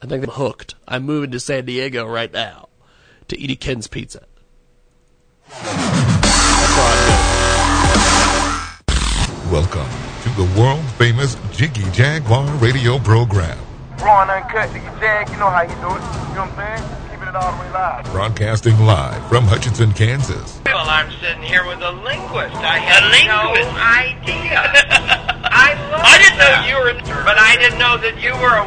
I think I'm hooked. I'm moving to San Diego right now to Edie Ken's Pizza. That's where I'm Welcome to the world famous Jiggy Jaguar radio program. Raw and uncut, Jiggy Jag, you know how you do it. You know what I'm saying? All the way live. Broadcasting live from Hutchinson, Kansas. Well, I'm sitting here with a linguist. I had no idea. I love I didn't know you were, but I didn't know that you were a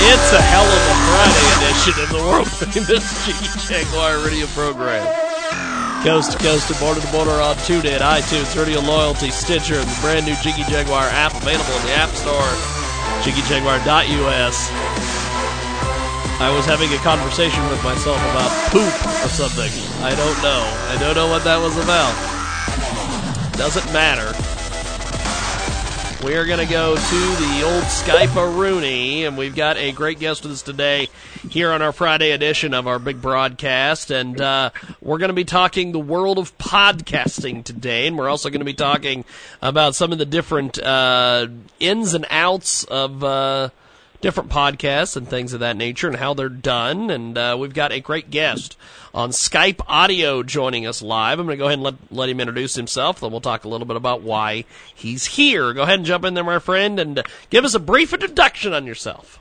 It's a hell of a Friday edition of the world famous Jiggy Jaguar radio program. Coast to coast and border to border on TuneIn, iTunes, Radio Loyalty, Stitcher, and the brand new Jiggy Jaguar app available in the App Store, jiggyjaguar.us. I was having a conversation with myself about poop or something. I don't know. I don't know what that was about. Doesn't matter. We are going to go to the old Skype Rooney, and we've got a great guest with us today here on our Friday edition of our big broadcast. And uh, we're going to be talking the world of podcasting today, and we're also going to be talking about some of the different uh, ins and outs of. Uh, different podcasts and things of that nature and how they're done. And uh, we've got a great guest on Skype audio joining us live. I'm going to go ahead and let, let him introduce himself. Then we'll talk a little bit about why he's here. Go ahead and jump in there, my friend, and give us a brief introduction on yourself.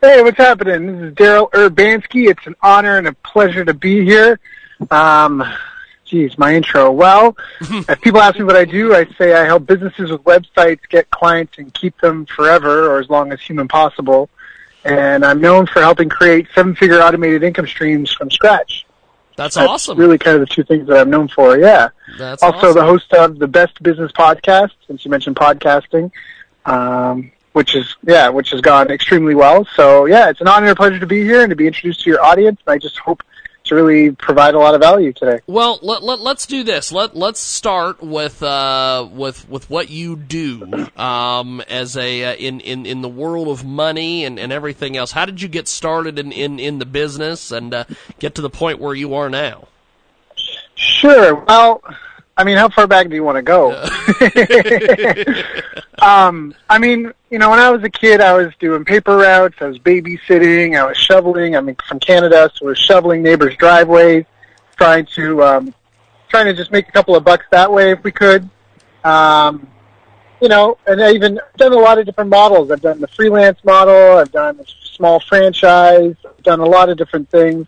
Hey, what's happening? This is Daryl Urbanski. It's an honor and a pleasure to be here. Um, geez, my intro. Well, if people ask me what I do, I say I help businesses with websites get clients and keep them forever or as long as human possible. And I'm known for helping create seven-figure automated income streams from scratch. That's, That's awesome. really kind of the two things that I'm known for. Yeah. That's also the host of the Best Business Podcast, since you mentioned podcasting, um, which is yeah, which has gone extremely well. So yeah, it's an honor and a pleasure to be here and to be introduced to your audience. And I just hope to really provide a lot of value today. Well, let, let, let's do this. Let let's start with uh, with with what you do um, as a uh, in, in in the world of money and, and everything else. How did you get started in in, in the business and uh, get to the point where you are now? Sure. Well, I mean, how far back do you want to go? um, I mean, you know, when I was a kid, I was doing paper routes, I was babysitting, I was shoveling. I mean, from Canada, so I was shoveling neighbors' driveways, trying to um, trying to just make a couple of bucks that way if we could. Um, you know, and I even done a lot of different models. I've done the freelance model, I've done a small franchise, I've done a lot of different things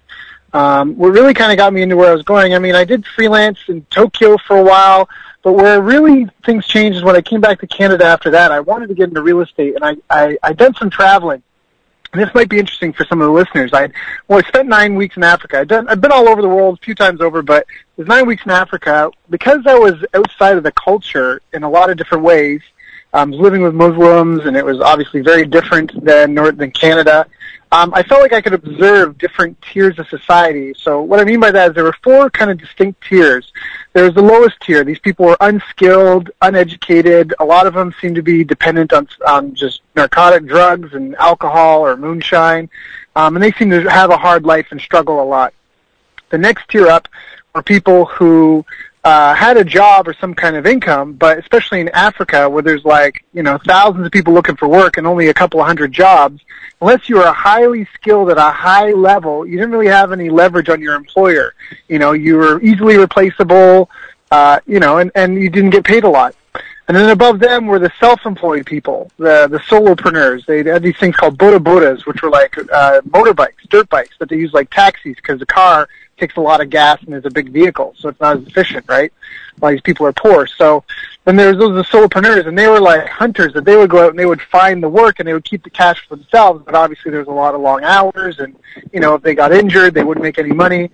um, what really kind of got me into where I was going. I mean, I did freelance in Tokyo for a while, but where really things changed is when I came back to Canada after that. I wanted to get into real estate, and I I I done some traveling. And this might be interesting for some of the listeners. I well, I spent nine weeks in Africa. I've done I've been all over the world a few times over, but it was nine weeks in Africa because I was outside of the culture in a lot of different ways. I was living with Muslims, and it was obviously very different than North than Canada um, I felt like I could observe different tiers of society. So what I mean by that is there were four kind of distinct tiers. There was the lowest tier. These people were unskilled, uneducated. A lot of them seemed to be dependent on on just narcotic drugs and alcohol or moonshine, um, and they seemed to have a hard life and struggle a lot. The next tier up were people who uh, had a job or some kind of income, but especially in Africa where there's like, you know, thousands of people looking for work and only a couple of hundred jobs, unless you were highly skilled at a high level, you didn't really have any leverage on your employer. You know, you were easily replaceable, uh, you know, and, and you didn't get paid a lot. And then above them were the self-employed people, the the solopreneurs. They had these things called boda bodas, which were like uh, motorbikes, dirt bikes, that they use like taxis because the car takes a lot of gas and is a big vehicle, so it's not as efficient, right? A lot of these people are poor. So then there's those the solopreneurs, and they were like hunters that they would go out and they would find the work and they would keep the cash for themselves. But obviously, there's a lot of long hours, and you know, if they got injured, they wouldn't make any money.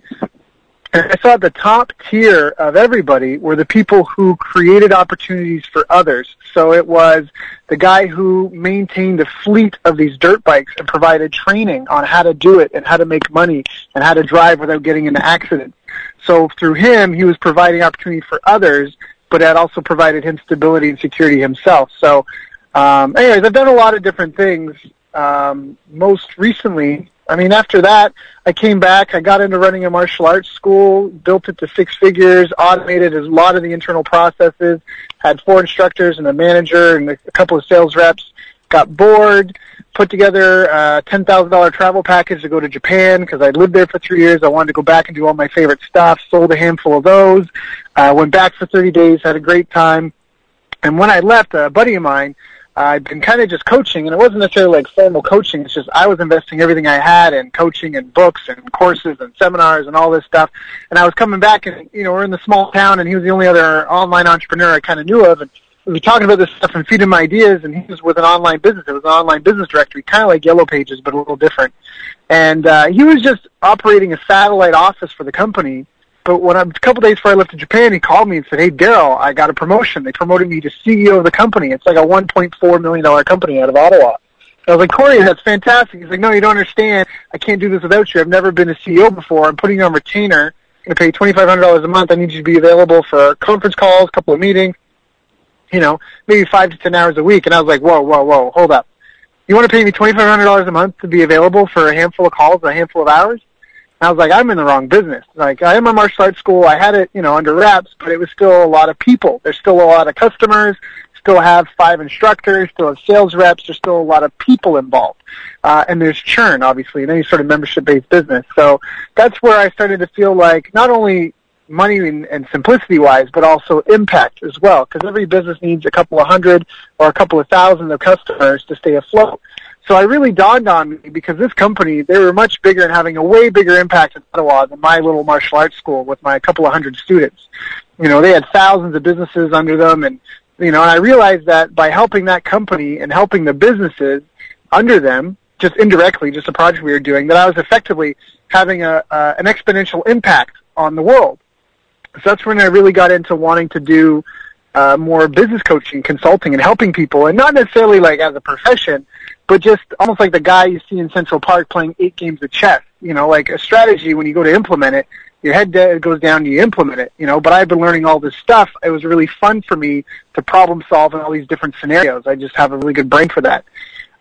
And I saw the top tier of everybody were the people who created opportunities for others. So it was the guy who maintained the fleet of these dirt bikes and provided training on how to do it and how to make money and how to drive without getting into accidents. So through him, he was providing opportunity for others, but that also provided him stability and security himself. So, um, anyways, I've done a lot of different things. Um, most recently, I mean, after that, I came back. I got into running a martial arts school, built it to six figures, automated a lot of the internal processes, had four instructors and a manager and a couple of sales reps. Got bored, put together a ten thousand dollar travel package to go to Japan because I lived there for three years. I wanted to go back and do all my favorite stuff. Sold a handful of those. Uh, went back for thirty days, had a great time. And when I left, a buddy of mine I'd been kind of just coaching, and it wasn't necessarily like formal coaching. It's just I was investing everything I had in coaching and books and courses and seminars and all this stuff. And I was coming back, and you know, we're in the small town, and he was the only other online entrepreneur I kind of knew of. And we were talking about this stuff and feeding him ideas, and he was with an online business. It was an online business directory, kind of like Yellow Pages, but a little different. And uh, he was just operating a satellite office for the company but when I, a couple days before I left to Japan, he called me and said, "Hey, Daryl, I got a promotion. They promoted me to CEO of the company. It's like a 1.4 million dollar company out of Ottawa." I was like, Corey, that's fantastic. He's like, no, you don't understand. I can't do this without you. I've never been a CEO before. I'm putting you on retainer. I'm going to pay $2,500 a month. I need you to be available for conference calls, a couple of meetings, you know, maybe five to 10 hours a week. And I was like, whoa, whoa, whoa, hold up. You want to pay me $2,500 a month to be available for a handful of calls, a handful of hours? I was like, I'm in the wrong business. Like, I am a martial arts school. I had it, you know, under wraps, but it was still a lot of people. There's still a lot of customers. Still have five instructors. Still have sales reps. There's still a lot of people involved, uh, and there's churn, obviously, in any sort of membership-based business. So that's where I started to feel like not only money and, and simplicity-wise, but also impact as well, because every business needs a couple of hundred or a couple of thousand of customers to stay afloat. So I really dawned on me because this company, they were much bigger and having a way bigger impact in Ottawa than my little martial arts school with my couple of hundred students. You know, they had thousands of businesses under them and, you know, and I realized that by helping that company and helping the businesses under them, just indirectly, just a project we were doing, that I was effectively having a, uh, an exponential impact on the world. So that's when I really got into wanting to do uh, more business coaching, consulting, and helping people, and not necessarily like as a profession, but just almost like the guy you see in Central Park playing eight games of chess. You know, like a strategy when you go to implement it, your head goes down and you implement it. You know, but I've been learning all this stuff. It was really fun for me to problem solve in all these different scenarios. I just have a really good brain for that.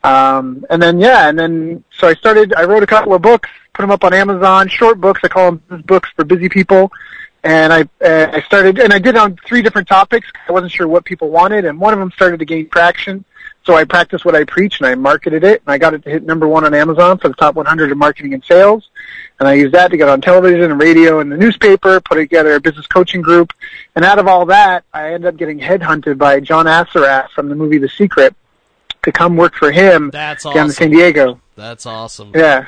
Um, and then yeah, and then so I started. I wrote a couple of books, put them up on Amazon, short books. I call them books for busy people. And I uh, I started, and I did on three different topics. I wasn't sure what people wanted, and one of them started to gain traction. So I practiced what I preach and I marketed it and I got it to hit number one on Amazon for the top 100 in marketing and sales. And I used that to get on television and radio and the newspaper, put together a business coaching group. And out of all that, I ended up getting headhunted by John Assaraf from the movie The Secret to come work for him That's down awesome. in San Diego. That's awesome. Yeah.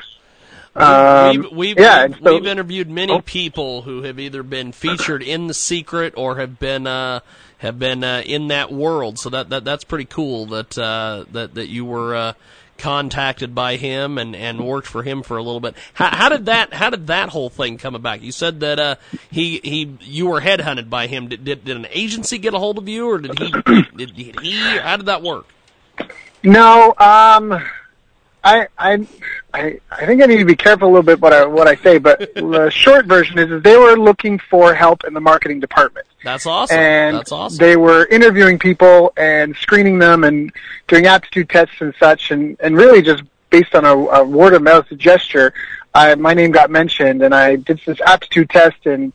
Um, we've, we've, yeah, we've, so- we've interviewed many Oh. people who have either been featured in The Secret or have been uh, have been uh, in that world. So that, that that's pretty cool that uh, that that you were uh, contacted by him and, and worked for him for a little bit. How, how did that how did that whole thing come about? You said that uh, he he you were headhunted by him. Did, did did an agency get a hold of you, or did he did, did he? How did that work? No, um, I, I, I, I think I need to be careful a little bit what I what I say. But the short version is, is they were looking for help in the marketing department, That's awesome. and that's awesome. they were interviewing people and screening them and doing aptitude tests and such, and and really just based on a, a word of mouth gesture, I, my name got mentioned, and I did this aptitude test and.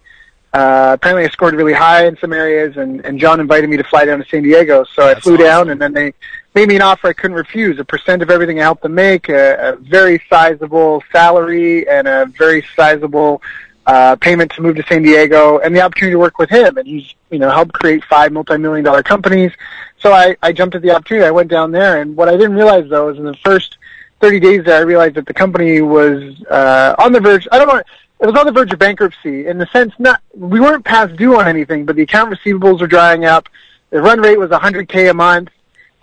Uh, apparently I scored really high in some areas and, and John invited me to fly down to San Diego. So I That's flew down and then they made me an offer I couldn't refuse. A percent of everything I helped them make, a, a very sizable salary and a very sizable uh, payment to move to San Diego and the opportunity to work with him. And he's, you know, helped create five multi-million dollar companies. So I, I jumped at the opportunity. I went down there and what I didn't realize though is in the first 30 days there, I realized that the company was, uh, on the verge, I don't know, it was on the verge of bankruptcy in the sense not, we weren't past due on anything, but the account receivables were drying up. The run rate was 100K a month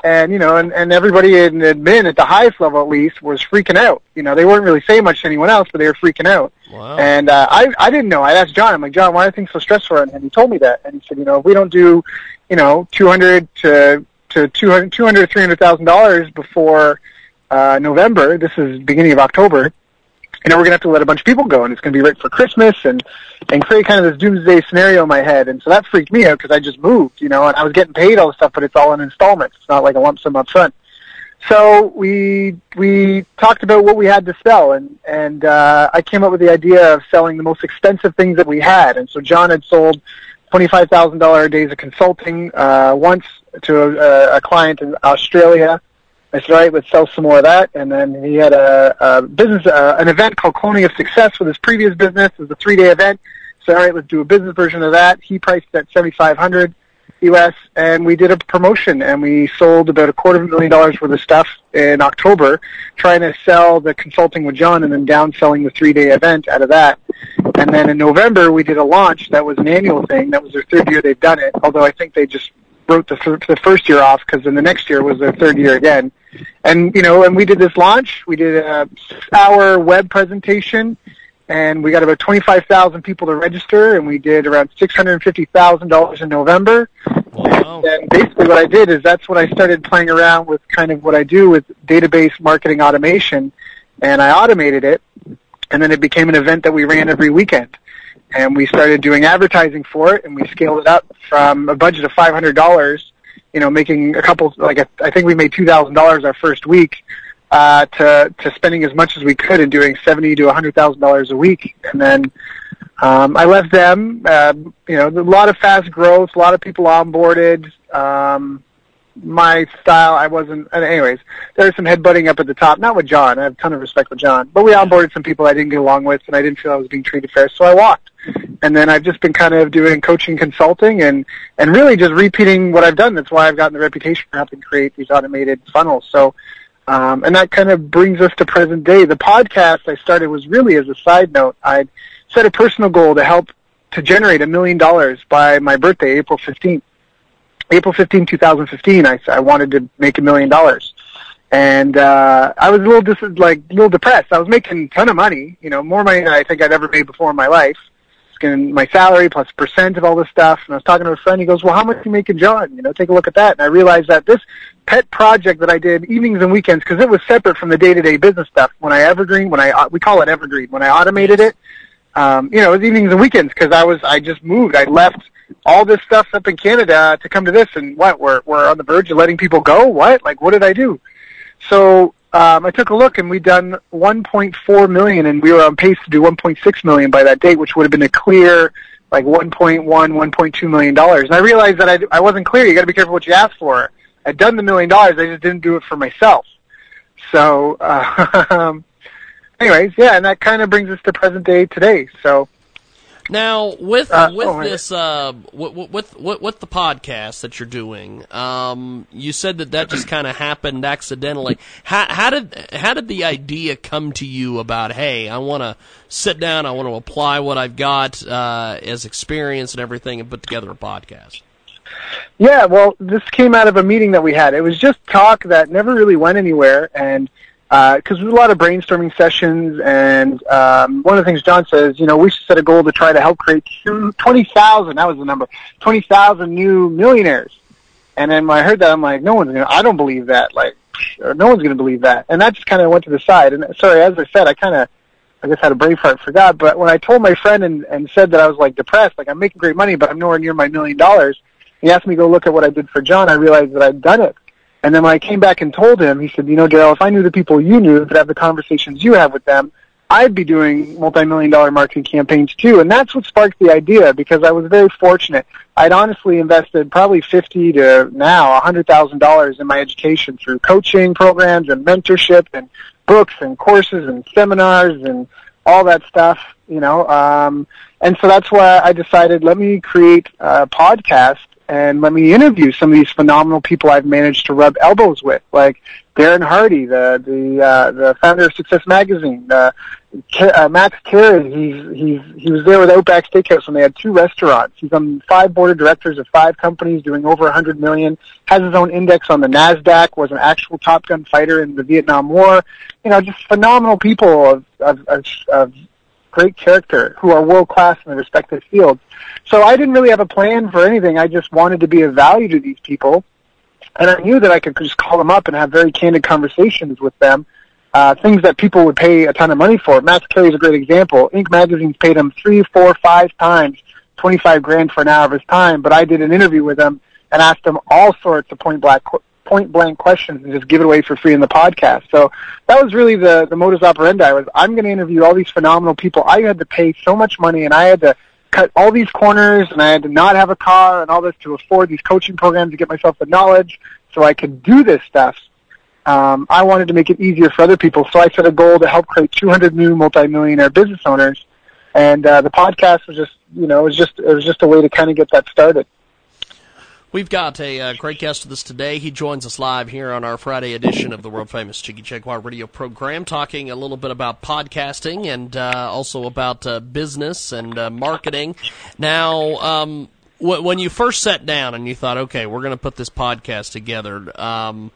and you know, and, and everybody in admin at the highest level at least was freaking out. You know, they weren't really saying much to anyone else, but they were freaking out. Wow. And uh, I I didn't know. I asked John. I'm like, John, why are things so stressful? And he told me that. And he said, you know, if we don't do, you know, 200 to to 200 200 300 thousand dollars before uh, November. This is beginning of October. You know, we're gonna have to let a bunch of people go, and it's gonna be right for Christmas, and and create kind of this doomsday scenario in my head. And so that freaked me out because I just moved, you know, and I was getting paid all this stuff, but it's all in installments. It's not like a lump sum up front. So we we talked about what we had to sell, and and uh, I came up with the idea of selling the most expensive things that we had. And so John had sold twenty five thousand dollar days of consulting uh, once to a, a client in Australia. I said, let's sell some more of that. And then he had a, a business, uh, an event called Cloning of Success with his previous business. It was a three day event. So, all right, let's do a business version of that. He priced it at 7500 US and we did a promotion and we sold about a quarter of a million dollars worth of stuff in October trying to sell the consulting with John and then down selling the three day event out of that. And then in November we did a launch that was an annual thing. That was their third year they've done it. Although I think they just wrote the, th- the first year off because then the next year was their third year again. And, you know, and we did this launch. We did a six hour web presentation and we got about 25,000 people to register and we did around $650,000 in November. Wow. And basically what I did is that's when I started playing around with kind of what I do with database marketing automation and I automated it and then it became an event that we ran every weekend. And we started doing advertising for it and we scaled it up from a budget of $500, you know, making a couple, like a, I think we made $2,000 our first week, uh, to, to spending as much as we could and doing 70 to a $100,000 a week. And then, um, I left them, uh, you know, a lot of fast growth, a lot of people onboarded, um, my style, I wasn't. Anyways, there was some headbutting up at the top. Not with John. I have a ton of respect for John, but we onboarded some people I didn't get along with, and I didn't feel I was being treated fair, so I walked. And then I've just been kind of doing coaching, consulting, and and really just repeating what I've done. That's why I've gotten the reputation for helping create these automated funnels. So. Um, and that kind of brings us to present day. The podcast I started was really as a side note. I'd set a personal goal to help to generate a million dollars by my birthday, April 15th. April 15, 2015, I, I wanted to make a million dollars. And, uh, I was a little dis- like, a little depressed. I was making a ton of money, you know, more money than I think I'd ever made before in my life. Getting my salary plus percent of all this stuff. And I was talking to a friend, he goes, well, how much you making, John? You know, take a look at that. And I realized that this pet project that I did evenings and weekends, because it was separate from the day-to-day business stuff. When I evergreen, when I, we call it evergreen, when I automated it, um, you know, it was evenings and weekends because I was, I just moved. I left all this stuff up in Canada to come to this, and what we're we're on the verge of letting people go. What? Like, what did I do? So um, I took a look, and we'd done 1.4 million, and we were on pace to do 1.6 million by that date, which would have been a clear like 1.1, 1.2 million dollars. And I realized that I I wasn't clear. You got to be careful what you ask for. I'd done the million dollars, I just didn't do it for myself. So, uh, anyways, yeah, and that kind of brings us to present day today. So. Now, with Uh, with oh, this, uh, with, with with with the podcast that you're doing, um, you said that that just kind of happened accidentally. How, how did how did the idea come to you about? Hey, I want to sit down. I want to apply what I've got uh, as experience and everything, and put together a podcast. Yeah, well, this came out of a meeting that we had. It was just talk that never really went anywhere, and because was a lot of brainstorming sessions, and um, one of the things John says, you know, we should set a goal to try to help create two- 20,000, that was the number, 20,000 new millionaires. And then when I heard that, I'm like, no one's going to, I don't believe that, like, no one's going to believe that. And that just kind of went to the side. And sorry, as I said, I kind of, I guess had a brave heart, forgot. But when I told my friend and, and said that I was like depressed, like I'm making great money, but I'm nowhere near my million dollars, he asked me to go look at what I did for John. I realized that I'd done it. And then when I came back and told him, he said, you know, Daryl, if I knew the people you knew that have the conversations you have with them, I'd be doing multi-million dollar marketing campaigns too. And that's what sparked the idea because I was very fortunate. I'd honestly invested probably 50 to now a $100,000 in my education through coaching programs and mentorship and books and courses and seminars and all that stuff, you know. Um, and so that's why I decided let me create a podcast and let me interview some of these phenomenal people I've managed to rub elbows with, like Darren Hardy, the the uh, the founder of Success Magazine, uh, K- uh, Max Karian. He's he's he was there with Outback Steakhouse when they had two restaurants. He's on five board of directors of five companies, doing over a hundred million. Has his own index on the Nasdaq. Was an actual Top Gun fighter in the Vietnam War. You know, just phenomenal people of of, of, of great character who are world class in their respective fields. So I didn't really have a plan for anything. I just wanted to be of value to these people. And I knew that I could just call them up and have very candid conversations with them, uh, things that people would pay a ton of money for. Max Carey is a great example. Inc. Magazine's paid him three, four, five times, 25 grand for an hour of his time, but I did an interview with him and asked him all sorts of point blank point blank questions and just give it away for free in the podcast. So that was really the the modus operandi was I'm going to interview all these phenomenal people. I had to pay so much money and I had to cut all these corners and I had to not have a car and all this to afford these coaching programs to get myself the knowledge so I could do this stuff. Um, I wanted to make it easier for other people, so I set a goal to help create 200 new multimillionaire business owners. And uh, the podcast was just, you know, it was just it was just a way to kind of get that started. We've got a uh, great guest with us today. He joins us live here on our Friday edition of the world famous Jiggy Jaguar radio program, talking a little bit about podcasting and uh, also about uh, business and uh, marketing. Now, um, when you first sat down and you thought, okay, we're going to put this podcast together, um,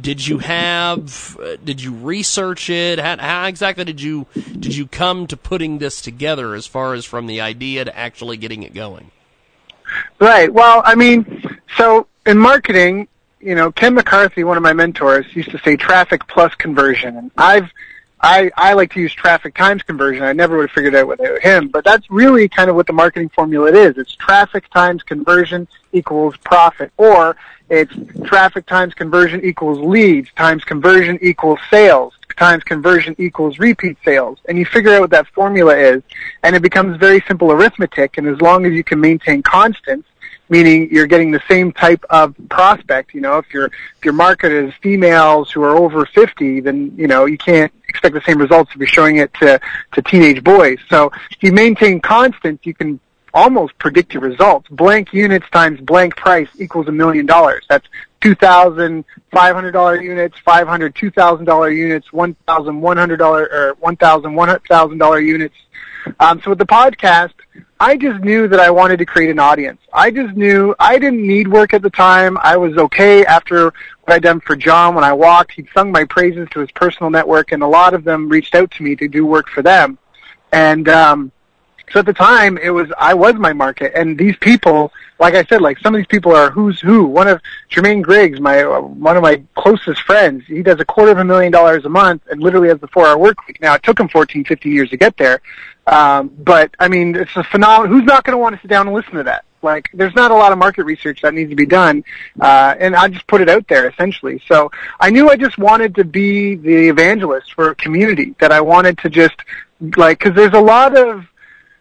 did you have? Uh, did you research it? How, how exactly did you did you come to putting this together, as far as from the idea to actually getting it going? Right. Well, I mean, so in marketing, you know, Ken McCarthy, one of my mentors, used to say traffic plus conversion, and I've I, I like to use traffic times conversion. I never would have figured out without him, but that's really kind of what the marketing formula is. It's traffic times conversion equals profit, or it's traffic times conversion equals leads times conversion equals sales times conversion equals repeat sales. And you figure out what that formula is, and it becomes very simple arithmetic. And as long as you can maintain constants, meaning you're getting the same type of prospect. You know, if your if your market is females who are over 50, then you know you can't expect the same results if you're showing it to to teenage boys. So if you maintain constants, you can almost predict your results. Blank units times blank price equals a million dollars. That's two thousand five hundred dollar units, five hundred two thousand dollar units, one thousand one hundred dollar or one thousand one thousand dollar units. Um, so with the podcast, I just knew that I wanted to create an audience. I just knew I didn't need work at the time. I was okay after what I'd done for John when I walked. He'd sung my praises to his personal network, and a lot of them reached out to me to do work for them. And um, so at the time, it was I was my market, and these people, like I said, like some of these people are who's who. One of Jermaine Griggs, my uh, one of my closest friends, he does a quarter of a million dollars a month, and literally has the four-hour work week. Now it took him 14, 15 years to get there, um, but I mean, it's a phenomenal. Who's not going to want to sit down and listen to that? Like, there's not a lot of market research that needs to be done, uh, and I just put it out there essentially. So I knew I just wanted to be the evangelist for a community that I wanted to just like because there's a lot of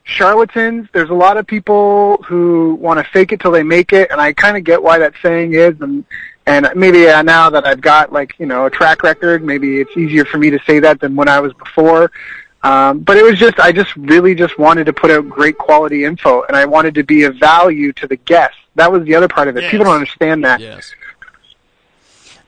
charlatans. There's a lot of people who want to fake it till they make it, and I kind of get why that saying is. And and maybe uh, now that I've got like you know a track record, maybe it's easier for me to say that than when I was before. Um, but it was just I just really just wanted to put out great quality info, and I wanted to be of value to the guests. That was the other part of it. Yes. People don't understand that. Yes.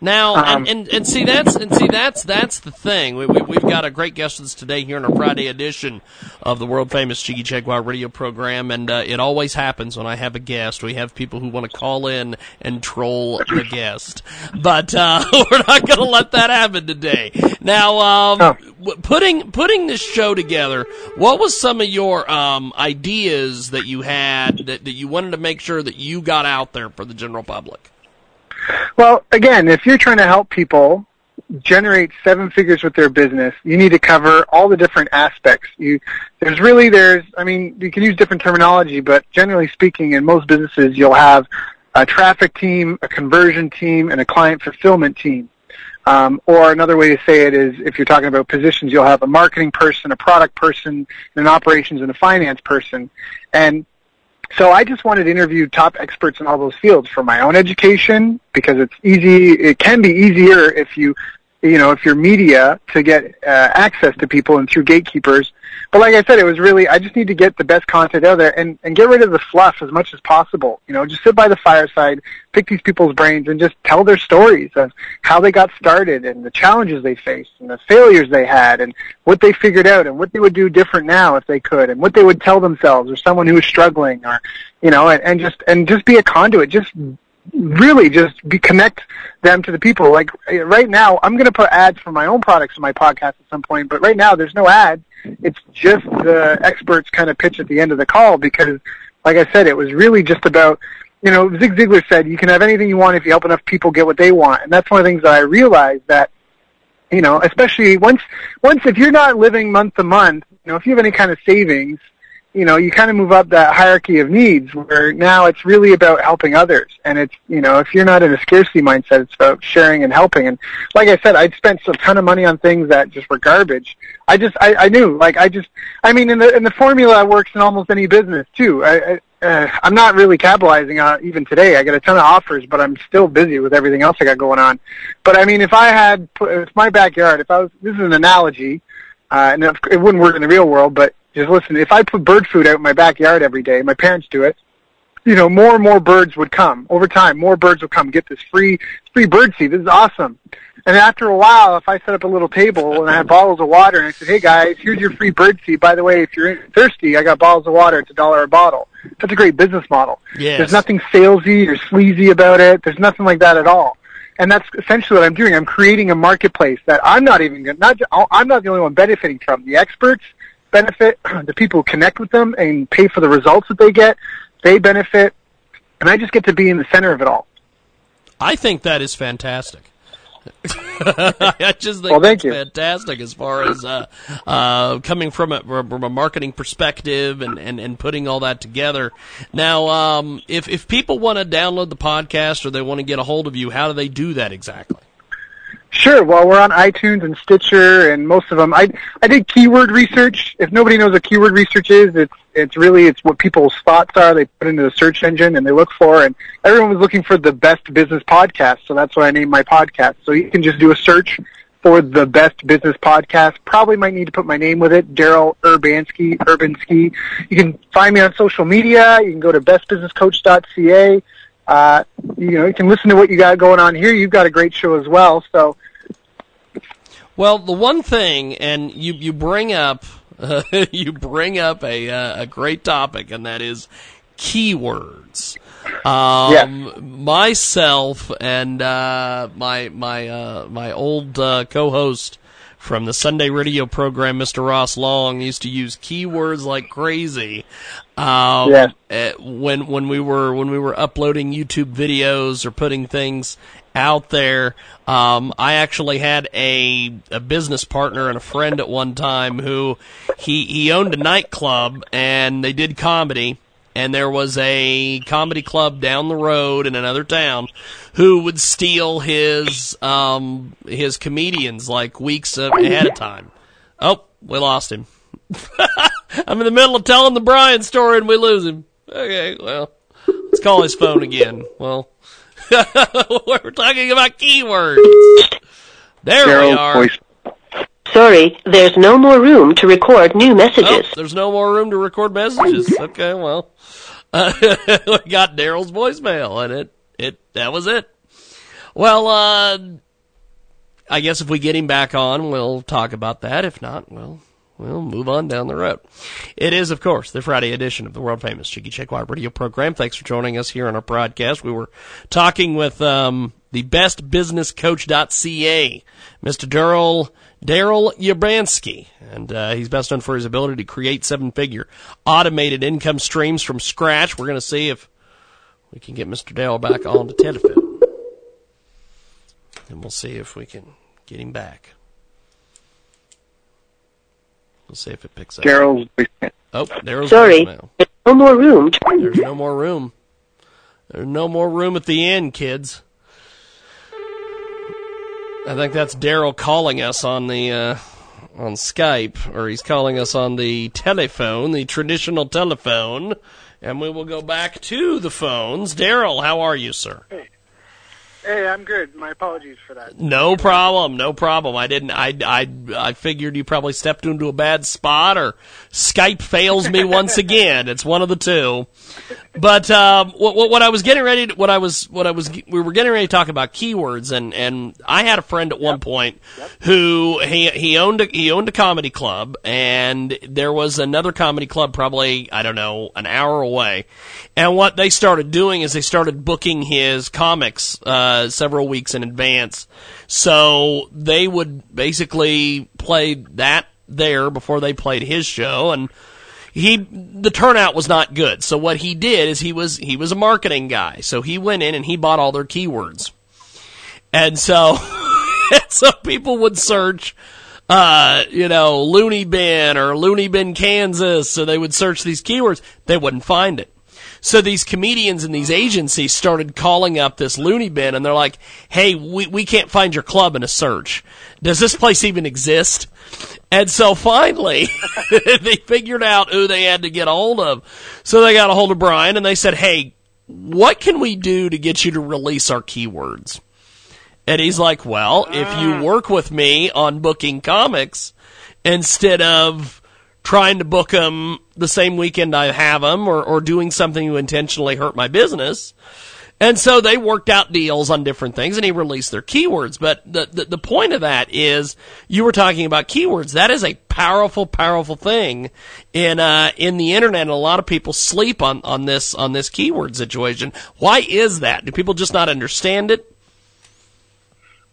Now, Um, and, and, and see that's and see that's that's the thing. We, we, we've got a great guest with us today here in our Friday edition of the world famous Jiggy Jaguar radio program, and uh, it always happens when I have a guest. We have people who want to call in and troll the guest, but uh, we're not going to let that happen today. Now, um, w- putting putting this show together, what was some of your um, ideas that you had that, that you wanted to make sure that you got out there for the general public? Well, again, if you're trying to help people generate seven figures with their business, you need to cover all the different aspects. You, there's really, there's, I mean, you can use different terminology, but generally speaking, in most businesses, you'll have a traffic team, a conversion team, and a client fulfillment team. Um, or another way to say it is, if you're talking about positions, you'll have a marketing person, a product person, an operations and a finance person. And so I just wanted to interview top experts in all those fields for my own education because it's easy. It can be easier if you, you know, if you're media to get uh, access to people and through gatekeepers. But like I said, it was really I just need to get the best content out there and and get rid of the fluff as much as possible. You know, just sit by the fireside, pick these people's brains, and just tell their stories of how they got started and the challenges they faced and the failures they had and what they figured out and what they would do different now if they could and what they would tell themselves or someone who was struggling or you know and, and just and just be a conduit. Just really just be connect them to the people. Like eh, right now, I'm going to put ads for my own products in my podcast at some point, but right now there's no ads. It's just the experts kind of pitch at the end of the call because, like I said, it was really just about, you know, Zig Ziglar said you can have anything you want if you help enough people get what they want, and that's one of the things that I realized that, you know, especially once once if you're not living month to month, you know, if you have any kind of savings you know, you kind of move up that hierarchy of needs where now it's really about helping others. And it's, you know, if you're not in a scarcity mindset, it's about sharing and helping. And like I said, I'd spent a ton of money on things that just were garbage. I just, I, I knew, like, I just, I mean, in the, in the formula works in almost any business too. I, I uh, I'm not really capitalizing on even today. I get a ton of offers, but I'm still busy with everything else I got going on. But I mean, if I had, if my backyard, if I was, this is an analogy, uh, and it wouldn't work in the real world, but just listen, if I put bird food out in my backyard every day, my parents do it, you know, more and more birds would come. Over time, more birds would come. Get this free free bird seed. This is awesome. And after a while, if I set up a little table and I had bottles of water and I said, "Hey guys, here's your free bird seed. By the way, if you're thirsty, I got bottles of water. It's a dollar a bottle." That's a great business model. Yes. There's nothing salesy or sleazy about it. There's nothing like that at all. And that's essentially what I'm doing. I'm creating a marketplace that I'm not even not I'm not the only one benefiting from. The experts benefit, the people who connect with them and pay for the results that they get, they benefit, and I just get to be in the center of it all. I think that is fantastic. I just think well, that's you. fantastic as far as uh, uh, coming from a, from a marketing perspective and, and, and putting all that together. Now, um, if if people want to download the podcast or they want to get a hold of you, how do they do that exactly? Sure. Well, we're on iTunes and Stitcher, and most of them. I I did keyword research. If nobody knows what keyword research is, it's it's really it's what people's thoughts are. They put into the search engine and they look for, and everyone was looking for the best business podcast. So that's why I named my podcast. So you can just do a search for the best business podcast. Probably might need to put my name with it, Daryl Urbanski. Urbanski. You can find me on social media. You can go to bestbusinesscoach.ca. Uh, you know, you can listen to what you got going on here. You've got a great show as well. So, well, the one thing, and you you bring up uh, you bring up a uh, a great topic, and that is keywords. Um, yeah. myself and uh, my my uh, my old uh, co-host from the Sunday radio program, Mr. Ross Long, used to use keywords like crazy. Um, yeah. Eh, when when we were when we were uploading YouTube videos or putting things out there, um, I actually had a a business partner and a friend at one time who he he owned a nightclub and they did comedy and there was a comedy club down the road in another town who would steal his um his comedians like weeks ahead of time. Oh, we lost him. I'm in the middle of telling the Brian story and we lose him. Okay, well, let's call his phone again. Well, we're talking about keywords. There Daryl's we are. voice. Sorry, there's no more room to record new messages. Oh, there's no more room to record messages. Okay, well, uh, we got Daryl's voicemail, and it it that was it. Well, uh, I guess if we get him back on, we'll talk about that. If not, well, we'll move on down the road. It is, of course, the Friday edition of the world famous Jiggy Jaguar radio program. Thanks for joining us here on our broadcast. We were talking with um, the bestbusinesscoach.ca, Mr. Daryl Daryl Yabransky, and uh, he's best known for his ability to create seven-figure automated income streams from scratch. We're going to see if we can get Mr. Daryl back on the telephone, and we'll see if we can get him back. We'll see if it picks up. Daryl's. Oh, Daryl's Sorry, there's no more room. There's no more room. There's no more room at the end, kids. I think that's Daryl calling us on the uh, on Skype, or he's calling us on the telephone, the traditional telephone, and we will go back to the phones. Daryl, how are you, sir? Hey, I'm good. My apologies for that. No problem, no problem. I didn't. I I I figured you probably stepped into a bad spot, or Skype fails me once again. It's one of the two. But um, what, what what I was getting ready, to, what I was what I was we were getting ready to talk about keywords, and and I had a friend at one point who he he owned a, he owned a comedy club, and there was another comedy club probably I don't know an hour away, and what they started doing is they started booking his comics. Uh, several weeks in advance. So they would basically play that there before they played his show and he the turnout was not good. So what he did is he was he was a marketing guy. So he went in and he bought all their keywords. And so so people would search uh, you know, loony bin or loony bin Kansas, so they would search these keywords, they wouldn't find it. So these comedians and these agencies started calling up this loony bin and they're like, hey, we, we can't find your club in a search. Does this place even exist? And so finally, they figured out who they had to get a hold of. So they got a hold of Brian and they said, hey, what can we do to get you to release our keywords? And he's like, well, if you ah. work with me on booking comics instead of trying to book them the same weekend I have them or, or doing something to intentionally hurt my business. And so they worked out deals on different things and he released their keywords. But the, the, the point of that is you were talking about keywords. That is a powerful, powerful thing in, uh, in the internet. And a lot of people sleep on, on this, on this keyword situation. Why is that? Do people just not understand it?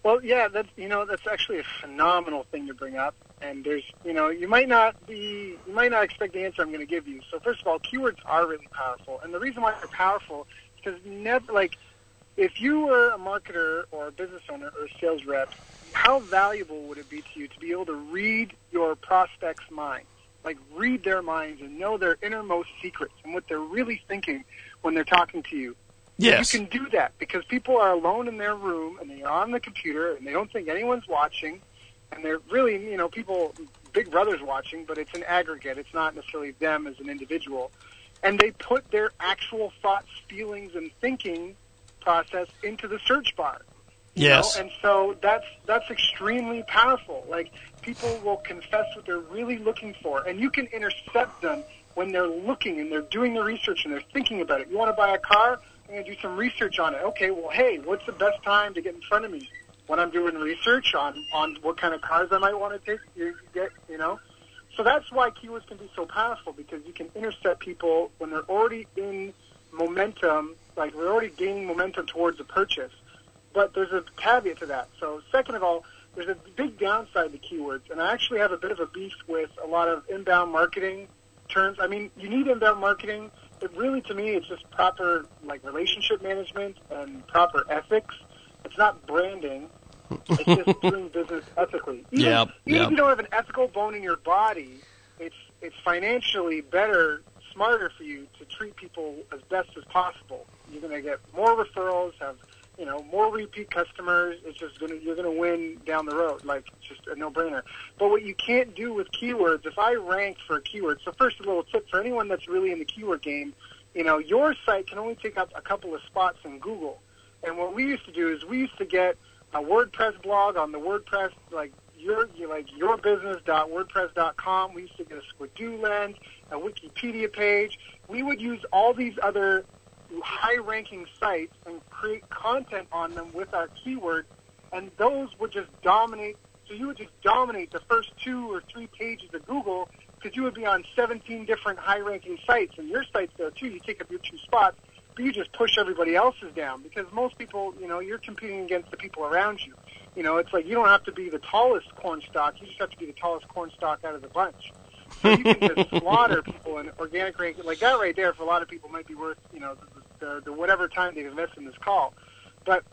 Well, yeah, that's you know that's actually a phenomenal thing to bring up, and there's you know you might not be you might not expect the answer I'm going to give you. So first of all, keywords are really powerful, and the reason why they're powerful is because never like if you were a marketer or a business owner or a sales rep, how valuable would it be to you to be able to read your prospects' minds, like read their minds and know their innermost secrets and what they're really thinking when they're talking to you Yes. You can do that because people are alone in their room and they're on the computer and they don't think anyone's watching and they're really, you know, people, Big Brother's watching, but it's an aggregate. It's not necessarily them as an individual. And they put their actual thoughts, feelings, and thinking process into the search bar. Yes. know? And so that's that's extremely powerful. Like people will confess what they're really looking for, and you can intercept them when they're looking and they're doing the research and they're thinking about it. You want to buy a car? I'm going to do some research on it. Okay, well, hey, what's the best time to get in front of me when I'm doing research on on what kind of cars I might want to take? You get, you know. So that's why keywords can be so powerful because you can intercept people when they're already in momentum, like they're already gaining momentum towards a purchase. But there's a caveat to that. So second of all, there's a big downside to keywords, and I actually have a bit of a beef with a lot of inbound marketing terms. I mean, you need inbound marketing. But really, to me, it's just proper like relationship management and proper ethics. It's not branding. It's just doing business ethically. Even, Yep, even yep. if you don't have an ethical bone in your body, it's it's financially better, smarter for you to treat people as best as possible. You're going to get more referrals, have you know more repeat customers. It's just to you're to win down the road. Like it's just a no-brainer. But what you can't do with keywords, if I rank for a keyword, so first a little tip for anyone that's really in the keyword game, you know, your site can only take up a couple of spots in Google. And what we used to do is we used to get a WordPress blog on the WordPress like your you like yourbusiness.wordpress.com. We used to get a Squidoo lens, a Wikipedia page. We would use all these other high-ranking sites and create content on them with our keyword, and those would just dominate. So you would just dominate the first two or three pages of Google because you would be on 17 different high-ranking sites, and your site's there too. You take up your two spots, but you just push everybody else's down because most people, you know, you're competing against the people around you. You know, it's like you don't have to be the tallest corn stalk; you just have to be the tallest corn stalk out of the bunch. So you can just slaughter people in organic ranking. Like that right there, for a lot of people, might be worth you know the, the, the whatever time they invest in this call. But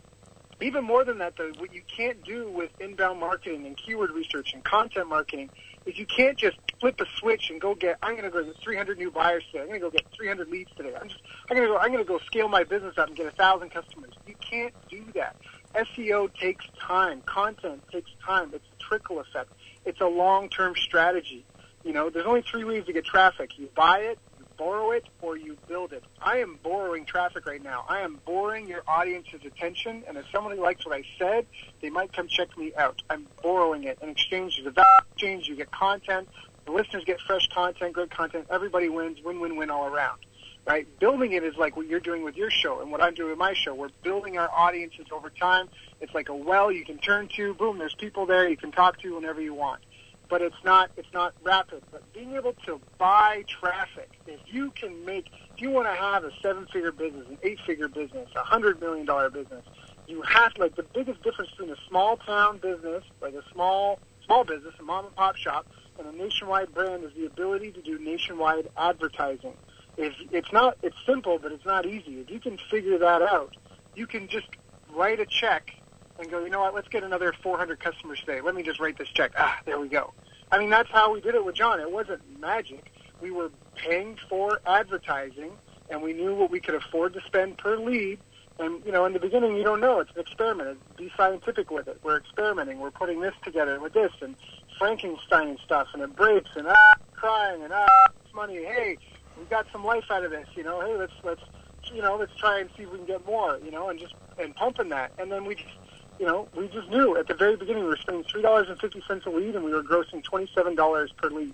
even more than that, though, what you can't do with inbound marketing and keyword research and content marketing is you can't just flip a switch and go get. I'm going to go get 300 new buyers today. I'm going to go get 300 leads today. I'm just. I'm going to go. I'm going to go scale my business up and get a thousand customers. You can't do that. SEO takes time. Content takes time. It's a trickle effect. It's a long-term strategy. You know, there's only three ways to get traffic. You buy it, you borrow it or you build it. I am borrowing traffic right now. I am borrowing your audience's attention, and if somebody likes what I said, they might come check me out. I'm borrowing it in exchange. There's a value exchange. You get content. The listeners get fresh content, good content. Everybody wins. Win, win, win all around. Right? Building it is like what you're doing with your show and what I'm doing with my show. We're building our audiences over time. It's like a well you can turn to. Boom, there's people there you can talk to whenever you want but it's not it's not rapid. But being able to buy traffic, if you can make, if you want to have a seven-figure business, an eight-figure business, a hundred million dollar business, you have to, like the biggest difference between a small town business, like a small small business, a mom and pop shop, and a nationwide brand is the ability to do nationwide advertising. If it's not, it's simple, but it's not easy. If you can figure that out, you can just write a check and go, you know what, let's get another 400 customers today. Let me just write this check. Ah, there we go. I mean, that's how we did it with John. It wasn't magic. We were paying for advertising, and we knew what we could afford to spend per lead. And, you know, in the beginning, you don't know. It's an experiment. Be scientific with it. We're experimenting. We're putting this together with this and Frankenstein stuff, and it breaks, and ah, crying, and ah, it's money. Hey, we got some life out of this, you know. Hey, let's, let's, you know, let's try and see if we can get more, you know, and just, and pumping that. And then we just, you know, we just knew at the very beginning we were spending three dollars and fifty cents a lead, and we were grossing twenty seven dollars per lead.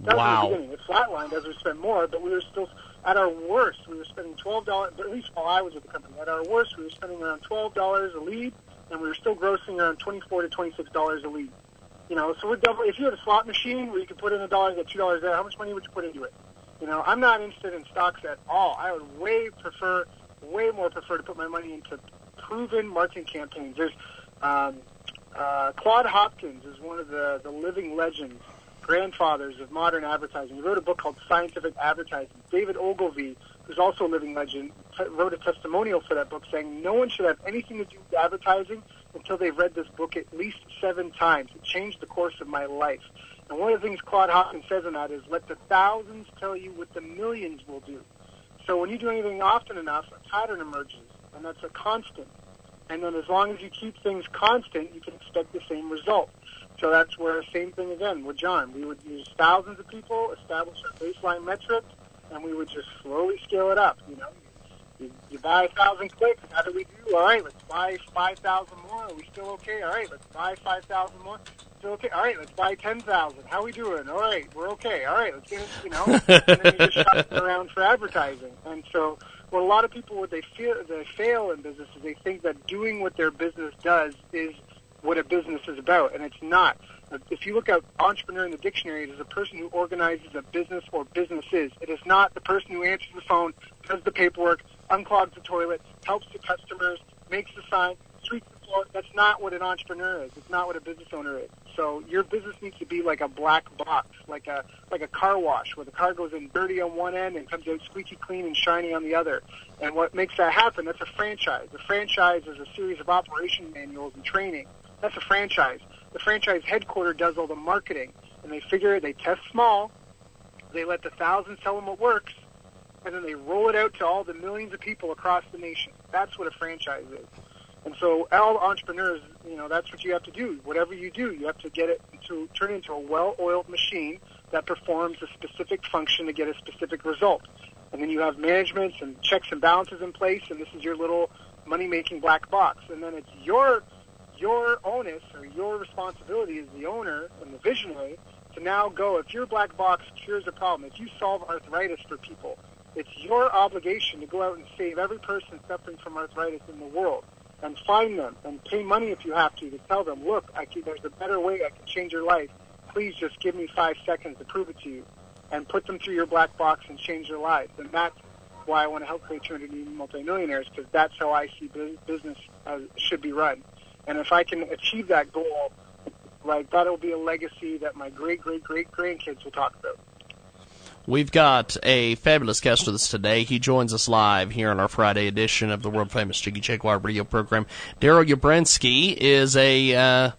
That wow. was the beginning. It flatlined as we spent more, but we were still at our worst. We were spending twelve dollars. At least while I was with the company, at our worst, we were spending around twelve dollars a lead, and we were still grossing around twenty four to twenty six dollars a lead. You know, so we're double. If you had a slot machine where you could put in a dollar and get two dollars there, how much money would you put into it? You know, I'm not interested in stocks at all. I would way prefer, way more prefer to put my money into proven marketing campaigns. There's um, uh, Claude Hopkins is one of the, the living legends, grandfathers of modern advertising. He wrote a book called Scientific Advertising. David Ogilvy, who's also a living legend, t- wrote a testimonial for that book saying no one should have anything to do with advertising until they've read this book at least seven times. It changed the course of my life. And one of the things Claude Hopkins says in that is, let the thousands tell you what the millions will do. So when you do anything often enough, a pattern emerges, and that's a constant. And then as long as you keep things constant, you can expect the same result. So that's where same thing again with John. We would use thousands of people, establish a baseline metric, and we would just slowly scale it up. You know, you, you buy a thousand clicks. How do we do? All right, let's buy five thousand more. Are we still okay? All right, let's buy five thousand more. Still okay? All right, let's buy ten thousand. How we doing? All right, we're okay. All right, let's get it. You know, and then you just shop around for advertising. And so, what a lot of people, what they feel, they fail in business is they think that doing what their business does is what a business is about, and it's not. If you look at entrepreneur in the dictionary, it is a person who organizes a business or businesses. It is not the person who answers the phone, does the paperwork, unclogs the toilet, helps the customers, makes the sign, sweeps the floor. That's not what an entrepreneur is. It's not what a business owner is. So your business needs to be like a black box, like a like a car wash, where the car goes in dirty on one end and comes out squeaky clean and shiny on the other. And what makes that happen? That's a franchise. A franchise is a series of operation manuals and training. That's a franchise. The franchise headquarter does all the marketing, and they figure they test small. They let the thousands tell them what works, and then they roll it out to all the millions of people across the nation. That's what a franchise is. And so all entrepreneurs, you know, that's what you have to do. Whatever you do, you have to get it to turn into a well-oiled machine that performs a specific function to get a specific result. And then you have management and checks and balances in place, and this is your little money-making black box. And then it's your your onus or your responsibility as the owner and the visionary to now go. If your black box cures a problem, if you solve arthritis for people, it's your obligation to go out and save every person suffering from arthritis in the world and find them and pay money if you have to to tell them, look, I can, there's a better way I can change your life. Please just give me five seconds to prove it to you and put them through your black box and change their lives. And that's why I want to help create 200 new multimillionaires because that's how I see business uh, should be run. And if I can achieve that goal, like that'll be a legacy that my great great great grandkids will talk about. We've got a fabulous guest with us today. He joins us live here on our Friday edition of the world famous Jiggy Jaguar radio program. Daryl Urbanski is a uh,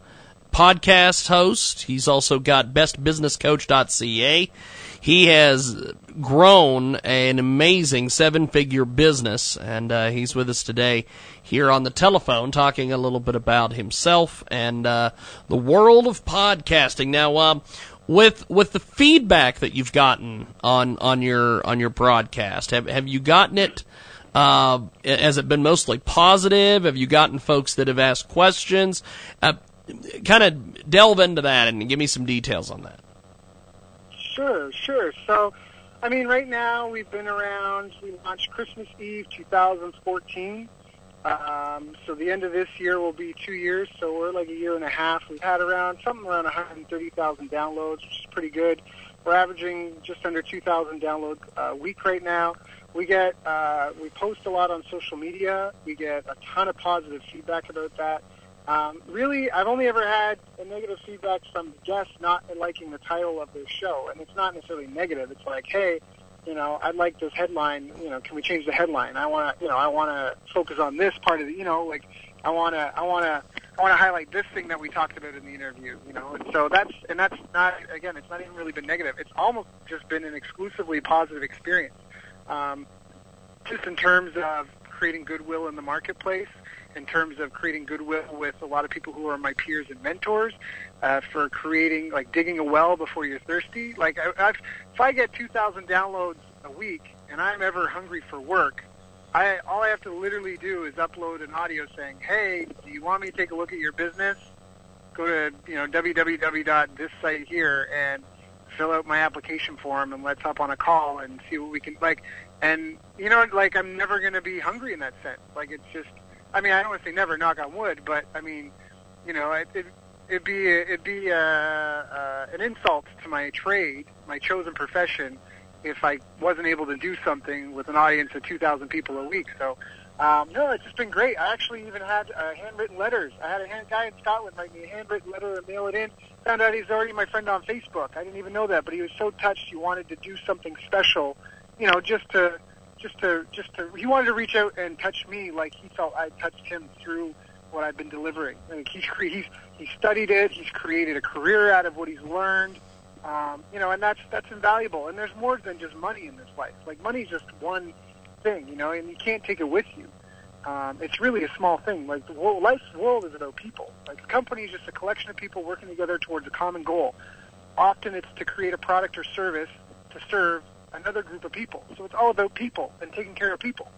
podcast host. He's also got bestbusinesscoach.ca. He has grown an amazing seven figure business, and uh, he's with us today here on the telephone talking a little bit about himself and uh, the world of podcasting. Now, uh, with with the feedback that you've gotten on on your on your broadcast, have have you gotten it? Uh, has it been mostly positive? Have you gotten folks that have asked questions? Uh, kind of delve into that and give me some details on that. Sure, sure. So, I mean, right now we've been around. We launched Christmas Eve 2014. Um, so the end of this year will be two years. So we're like a year and a half. We've had around something around 130,000 downloads, which is pretty good. We're averaging just under 2,000 downloads a week right now. We get uh, we post a lot on social media. We get a ton of positive feedback about that. Um, really, I've only ever had a negative feedback from guests not liking the title of their show, and it's not necessarily negative. It's like, hey, you know, I'd like this headline. You know, can we change the headline? I want to, you know, I want to focus on this part of the, you know, like I want to, I want to, I want to highlight this thing that we talked about in the interview. You know, and so that's, and that's not, again, it's not even really been negative. It's almost just been an exclusively positive experience, um, just in terms of creating goodwill in the marketplace in terms of creating goodwill with a lot of people who are my peers and mentors, uh, for creating like digging a well before you're thirsty. Like I, I've, if I get 2,000 downloads a week and I'm ever hungry for work, I all I have to literally do is upload an audio saying, "Hey, do you want me to take a look at your business? Go to you know www.this site here and fill out my application form and let's hop on a call and see what we can like." And you know, like I'm never going to be hungry in that sense. Like it's just I mean, I don't want to say never, knock on wood, but I mean, you know, it, it it'd be it'd be uh, uh, an insult to my trade, my chosen profession, if I wasn't able to do something with an audience of 2,000 people a week. So, um, no, it's just been great. I actually even had uh, handwritten letters. I had a hand, guy in Scotland write me a handwritten letter and mail it in. Found out he's already my friend on Facebook. I didn't even know that, but he was so touched. He wanted to do something special, you know, just to just to just to he wanted to reach out and touch me like he felt I touched him through what I've been delivering. I mean, he's he's he studied it. He's created a career out of what he's learned. Um, you know, and that's that's invaluable. And there's more than just money in this life. Like money's just one thing, you know, and you can't take it with you. Um, it's really a small thing. Like the world, life's world is about people. Like a company is just a collection of people working together towards a common goal. Often it's to create a product or service to serve another group of people. So it's all about people and taking care of people.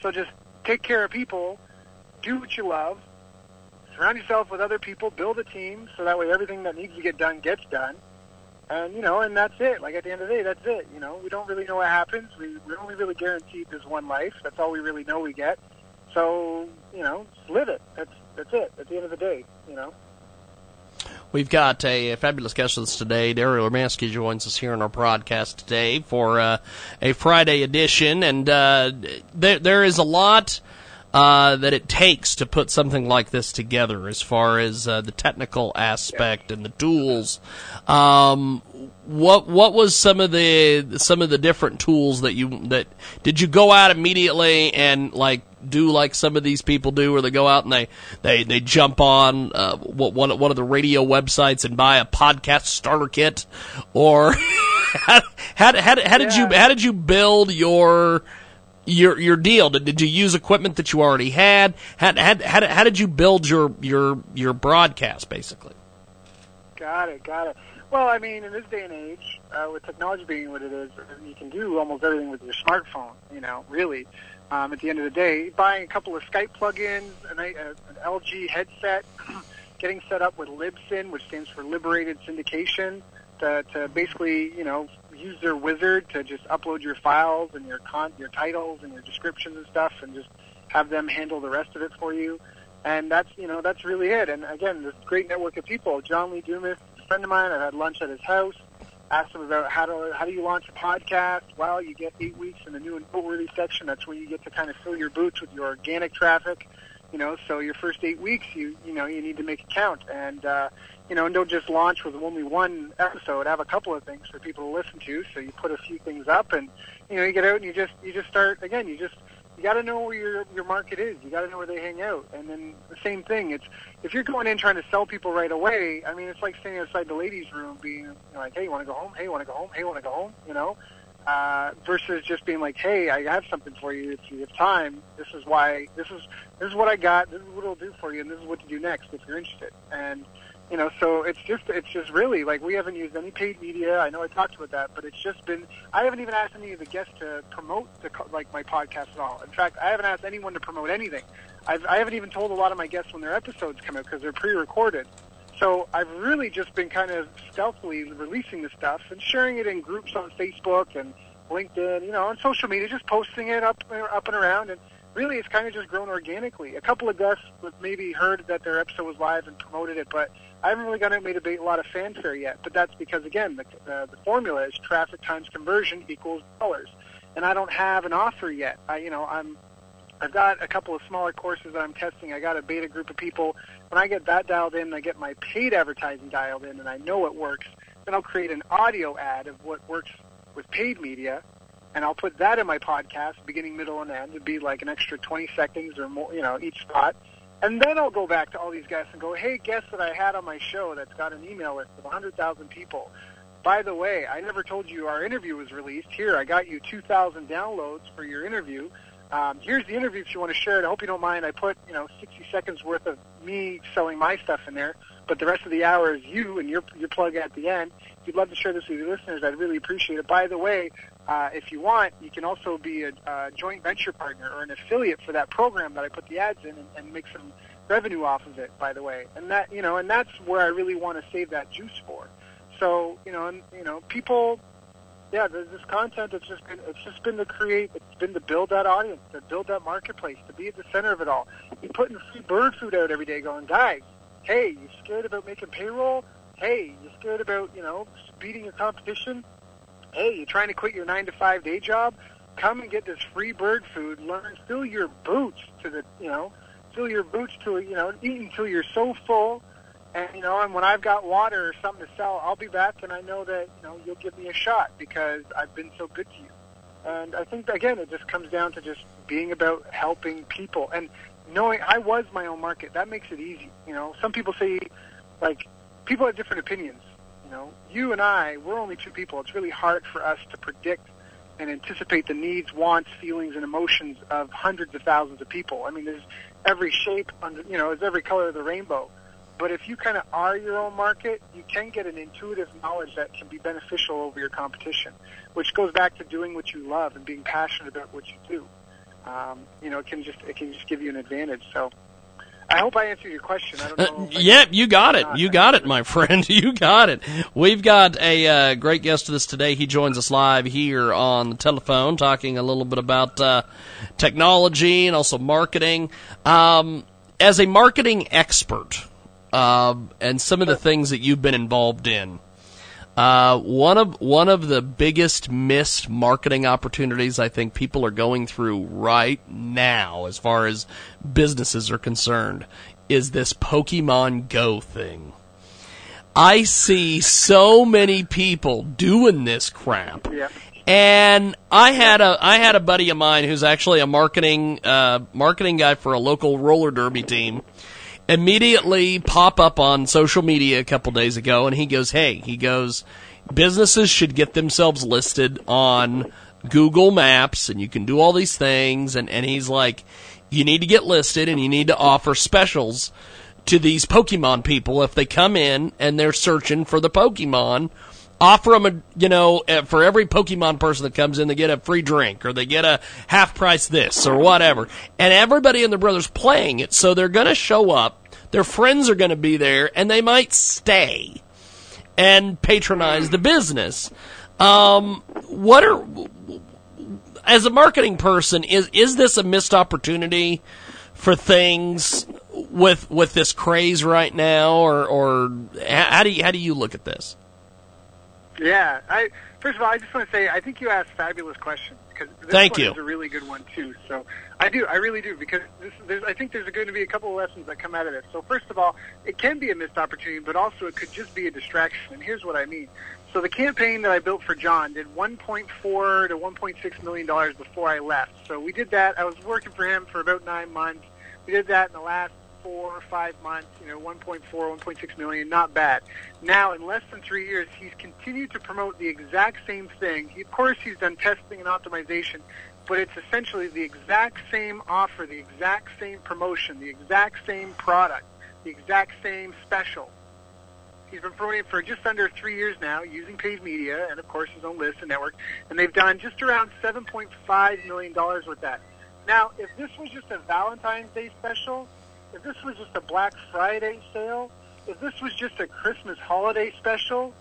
So just take care of people, do what you love, surround yourself with other people, build a team, so that way everything that needs to get done gets done. And you know, and that's it. Like at the end of the day, that's it. You know, we don't really know what happens. We we only really guaranteed there's one life. That's all we really know we get. So you know, live it. That's that's it. At the end of the day, you know. We've got a, a fabulous guest with us today. Daryl Urbanski joins us here on our broadcast today for uh, a Friday edition, and uh, there there is a lot. Uh, that it takes to put something like this together, as far as uh, the technical aspect and the tools. Um, what what was some of the some of the different tools that you that did you go out immediately and like do like some of these people do, where they go out and they they they jump on uh, one one of the radio websites and buy a podcast starter kit, or how, how, how, how did you how did you build your your your deal? Did, did you use equipment that you already had? How, how, how, how did you build your your your broadcast basically? Got it, got it. Well, I mean, in this day and age, uh, with technology being what it is, you can do almost everything with your smartphone. You know, really um, at the end of the day. Buying a couple of Skype plugins, an, a, an LG headset, getting set up with Libsyn, which stands for Liberated Syndication, to, to basically, you know, use their wizard to just upload your files and your con- your titles and your descriptions and stuff, and just have them handle the rest of it for you. And that's, you know, that's really it. And again, this great network of people. John Lee Dumas, a friend of mine. I've had lunch at his house asked them about how to how do you launch a podcast. Well, you get eight weeks in the new and noteworthy section. That's where you get to kind of fill your boots with your organic traffic. You know, so your first eight weeks, you you know, you need to make it count, and uh, you know, and don't just launch with only one episode. Have a couple of things for people to listen to. So you put a few things up, and you know, you get out and you just you just start again. You just you got to know where your your market is. You got to know where they hang out. And then the same thing. It's if you're going in trying to sell people right away. I mean, it's like standing outside the ladies' room, being you know, like, "Hey, you want to go home? Hey, you want to go home? Hey, you want to go home?" You know, uh, versus just being like, "Hey, I have something for you. If you have time, this is why. This is this is what I got. This is what it'll do for you, and this is what to do next if you're interested." And you know, so it's just it's just really like we haven't used any paid media. I know I talked about that, but it's just been I haven't even asked any of the guests to promote the like my podcast at all. In fact, I haven't asked anyone to promote anything. I've, I haven't even told a lot of my guests when their episodes come out because they're pre-recorded. So I've really just been kind of stealthily releasing the stuff and sharing it in groups on Facebook and LinkedIn, you know, on social media, just posting it up up and around and really it's kind of just grown organically. A couple of guests maybe heard that their episode was live and promoted it, but I haven't really gotten it made a, a lot of fanfare yet. But that's because again, the, uh, the formula is traffic times conversion equals dollars, and I don't have an offer yet. I, you know, I'm I've got a couple of smaller courses that I'm testing. I got a beta group of people. When I get that dialed in, I get my paid advertising dialed in, and I know it works. Then I'll create an audio ad of what works with paid media, and I'll put that in my podcast, beginning, middle, and end. It'd be like an extra 20 seconds or more, you know, each spot. And then I'll go back to all these guests and go, hey, guess that I had on my show that's got an email list of 100,000 people. By the way, I never told you our interview was released. Here, I got you 2,000 downloads for your interview. Um, here's the interview if you want to share it. I hope you don't mind. I put, you know, 60 seconds worth of me selling my stuff in there, but the rest of the hour is you and your your plug at the end. If you'd love to share this with your listeners, I'd really appreciate it. By the way, uh, if you want, you can also be a, a joint venture partner or an affiliate for that program that I put the ads in and, and make some revenue off of it. By the way, and that you know, and that's where I really want to save that juice for. So you know, and you know, people yeah, there's this content. It's just been it's just been to create. It's been to build that audience, to build that marketplace, to be at the center of it all. You're putting free bird food out every day, going, guys, hey, you scared about making payroll? Hey, you scared about you know beating your competition? Hey, you're trying to quit your nine to five day job? Come and get this free bird food. Learn, fill your boots to the you know, fill your boots to you know, eat until you're so full and you know, and when I've got water or something to sell, I'll be back, and I know that you know you'll give me a shot because I've been so good to you. And I think again, it just comes down to just being about helping people and knowing I was my own market. That makes it easy. You know, some people say, like, people have different opinions. You know, you and I, we're only two people. It's really hard for us to predict and anticipate the needs, wants, feelings, and emotions of hundreds of thousands of people. I mean, there's every shape, under, you know, there's every color of the rainbow. But if you kind of are your own market, you can get an intuitive knowledge that can be beneficial over your competition, which goes back to doing what you love and being passionate about what you do. Um, you know, it can just it can just give you an advantage. So. I hope I answered your question. I don't know. Uh, yep, you got it. You got it, my friend. You got it. We've got a uh, great guest with us today. He joins us live here on the telephone, talking a little bit about uh, technology and also marketing. Um, as a marketing expert, um, and some of the things that you've been involved in. Uh, one of one of the biggest missed marketing opportunities I think people are going through right now, as far as businesses are concerned, is this Pokemon Go thing. I see so many people doing this crap. Yeah. And I had a I had a buddy of mine who's actually a marketing uh, marketing guy for a local roller derby team immediately pop up on social media a couple days ago, and he goes, "Hey, he goes, businesses should get themselves listed on Google Maps, and you can do all these things." And and he's like, "You need to get listed, and you need to offer specials." To these Pokemon people, if they come in and they're searching for the Pokemon, offer them a you know eh, for every pokemon person that comes in they get a free drink or they get a half price this or whatever. And everybody and their brothers playing it so they're going to show up their friends are going to be there and they might stay and patronize the business. Um, what are as a marketing person is is this a missed opportunity for things with with this craze right now or or how do you, how do you look at this yeah, I first of all, I just want to say I think you asked fabulous questions because this Thank one you. is a really good one too. So I do, I really do, because this, there's, I think there's going to be a couple of lessons that come out of this. So first of all, it can be a missed opportunity, but also it could just be a distraction. And here's what I mean. So the campaign that I built for John did 1.4 to 1.6 million dollars before I left. So we did that. I was working for him for about nine months. We did that in the last four or five months, you know, 1.4, 1.6 million, not bad. Now, in less than three years, he's continued to promote the exact same thing. He, of course, he's done testing and optimization, but it's essentially the exact same offer, the exact same promotion, the exact same product, the exact same special He's been promoting for just under three years now, using paid media and of course his own list and network. And they've done just around 7.5 million dollars with that. Now, if this was just a Valentine's Day special, if this was just a Black Friday sale, if this was just a Christmas holiday special,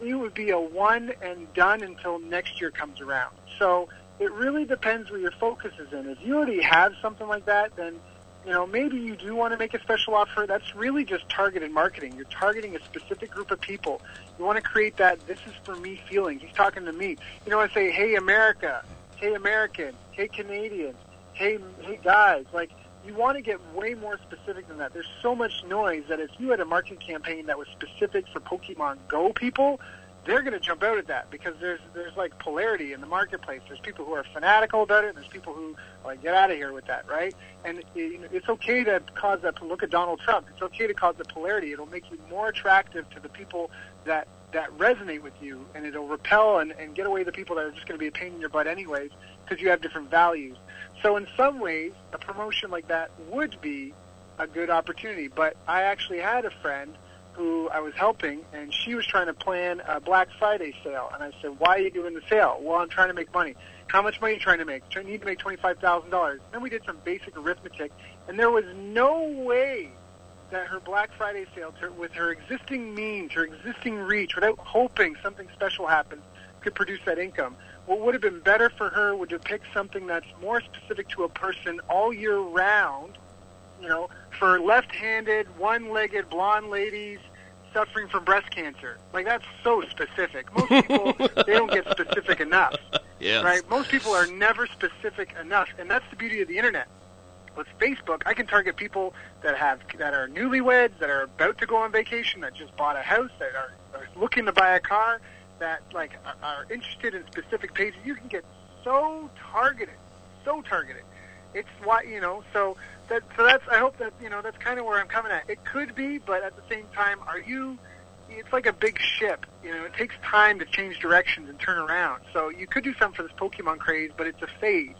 it would be a one and done until next year comes around. So it really depends where your focus is in. If you already have something like that, then you know maybe you do want to make a special offer. That's really just targeted marketing. You're targeting a specific group of people. You want to create that "this is for me" feeling. He's talking to me. You know, I say, "Hey America," "Hey American," "Hey Canadians," "Hey hey guys," like you want to get way more specific than that. There's so much noise that if you had a marketing campaign that was specific for Pokemon Go people, they're going to jump out at that because there's there's like polarity in the marketplace. There's people who are fanatical about it, and there's people who like get out of here with that, right? And it, it's okay to cause that. Look at Donald Trump. It's okay to cause the polarity. It'll make you more attractive to the people that that resonate with you, and it'll repel and, and get away the people that are just going to be a pain in your butt anyways because you have different values. So in some ways, a promotion like that would be a good opportunity. But I actually had a friend who I was helping, and she was trying to plan a Black Friday sale. And I said, "Why are you doing the sale?" Well, I'm trying to make money. How much money are you trying to make? I need to make twenty-five thousand dollars. Then we did some basic arithmetic, and there was no way that her Black Friday sale, with her existing means, her existing reach, without hoping something special happens, could produce that income. What would have been better for her would have picked something that's more specific to a person all year round. You know, for left-handed, one-legged blonde ladies suffering from breast cancer. Like that's so specific. Most people they don't get specific enough. Yes. Right? Most people are never specific enough, and that's the beauty of the internet. With Facebook, I can target people that have that are newlyweds, that are about to go on vacation, that just bought a house, that are, are looking to buy a car, that like are, interested in specific pages. You can get so targeted, so targeted. It's why you know. So that so that's I hope that you know that's kind of where I'm coming at. It could be, but at the same time, are you? It's like a big ship. You know, it takes time to change directions and turn around. So you could do something for this Pokemon craze, but it's a phase.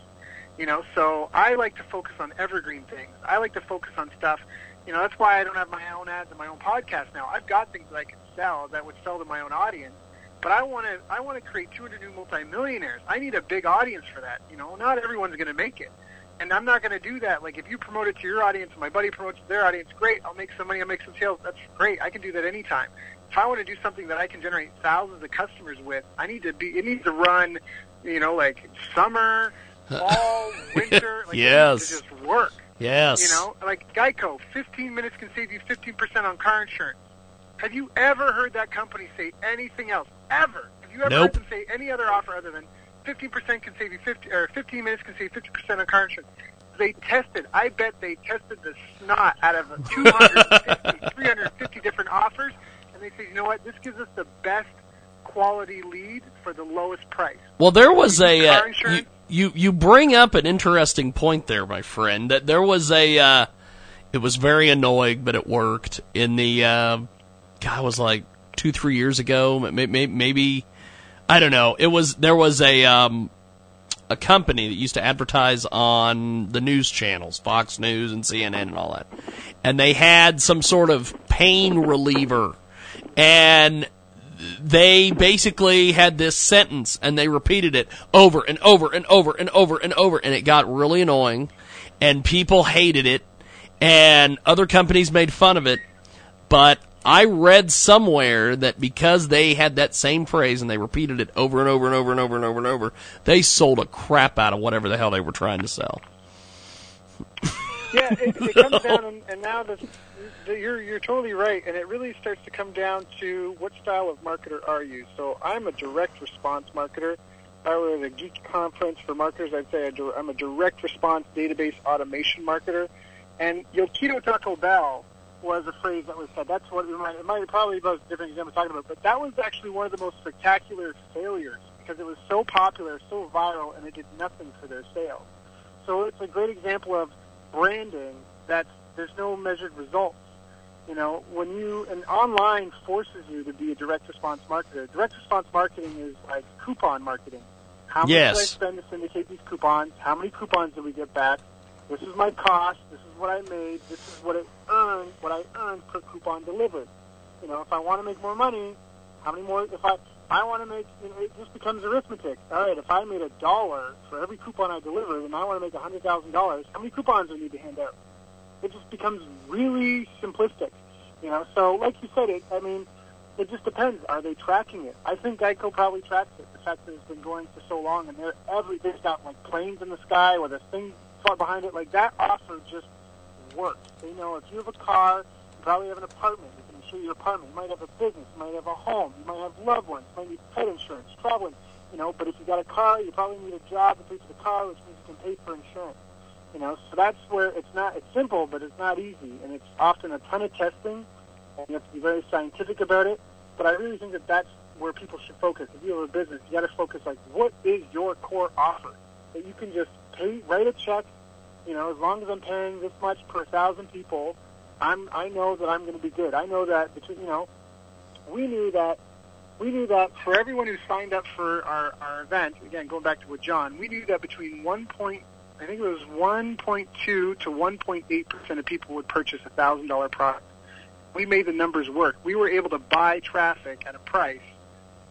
You know, so I like to focus on evergreen things. I like to focus on stuff. You know, that's why I don't have my own ads and my own podcast now. I've got things that I can sell that would sell to my own audience. But I want to I want to create 200 new multimillionaires. I need a big audience for that. You know, not everyone's going to make it and I'm not going to do that. Like if you promote it to your audience, and my buddy promotes to their audience, great. I'll make some money. I'll make some sales. That's great. I can do that anytime. If I want to do something that I can generate thousands of customers with, I need to be. It needs to run, you know, like summer, uh, fall, winter. Like yes. It needs to just work. Yes. You know, like Geico, 15 minutes can save you 15% on car insurance. Have you ever heard that company say anything else? Ever? Have you ever Nope. heard them say any other offer other than 15% can save you 50, or 15 minutes can save 50% on car insurance? They tested. I bet they tested the snot out of 250, 350 different offers, and they said, you know what? This gives us the best quality lead for the lowest price. Well, there was a uh, you, you you bring up an interesting point there, my friend. That there was a uh, it was very annoying, but it worked in the uh, it was like two three years ago, maybe, I don't know. It was there was a um, a company that used to advertise on the news channels, Fox News and CNN and all that, and they had some sort of pain reliever, and they basically had this sentence and they repeated it over and over and over and over and over and it got really annoying and people hated it and other companies made fun of it but I read somewhere that because they had that same phrase and they repeated it over and over and over and over and over and over, they sold a crap out of whatever the hell they were trying to sell. Yeah, it, it comes down, and, and now the, the, you're you're totally right, and it really starts to come down to what style of marketer are you. So I'm a direct response marketer. If I were at a geek conference for marketers, I'd say I'm a direct response database automation marketer. And Yo quiero Taco Bell was a phrase that was said. That's what it might, it might probably be a different example talking about, but that was actually one of the most spectacular failures because it was so popular, so viral, and it did nothing for their sales. So it's a great example of branding that there's no measured results. You know, when you and online forces you to be a direct response marketer. Direct response marketing is like coupon marketing. How much Yes. did I spend to syndicate these coupons? How many coupons did we get back? This is my cost. This is what I made. This is what it earned. What I earned per coupon delivered. You know, if I want to make more money, how many more? If I I want to make, you know, it just becomes arithmetic. All right, if I made a dollar for every coupon I deliver, and I want to make a hundred thousand dollars, how many coupons do I need to hand out? It just becomes really simplistic. You know, so like you said, it. I mean, it just depends. Are they tracking it? I think Geico probably tracks it. The fact that it's been going for so long, and they're every they've got like planes in the sky with a thing far behind it. Like that offer just works. They know if you have a car, you probably have an apartment. You can insure your apartment. You might have a business. You might have a home. You might have loved ones. You might need pet insurance, traveling. You know, but if you got a car, you probably need a job to pay for the car, which means you can pay for insurance. You know, so that's where it's not. It's simple, but it's not easy, and it's often a ton of testing. And you have to be very scientific about it. But I really think that that's where people should focus. If you have a business, you got to focus like, what is your core offer that you can just pay, write a check. You know, as long as I'm paying this much per thousand people, I'm I know that I'm going to be good. I know that between you know, we knew that we knew that for everyone who signed up for our our event, again going back to what John, we knew that between one point I think it was 1.2 to 1.8 percent of people would purchase a thousand dollar product. We made the numbers work. We were able to buy traffic at a price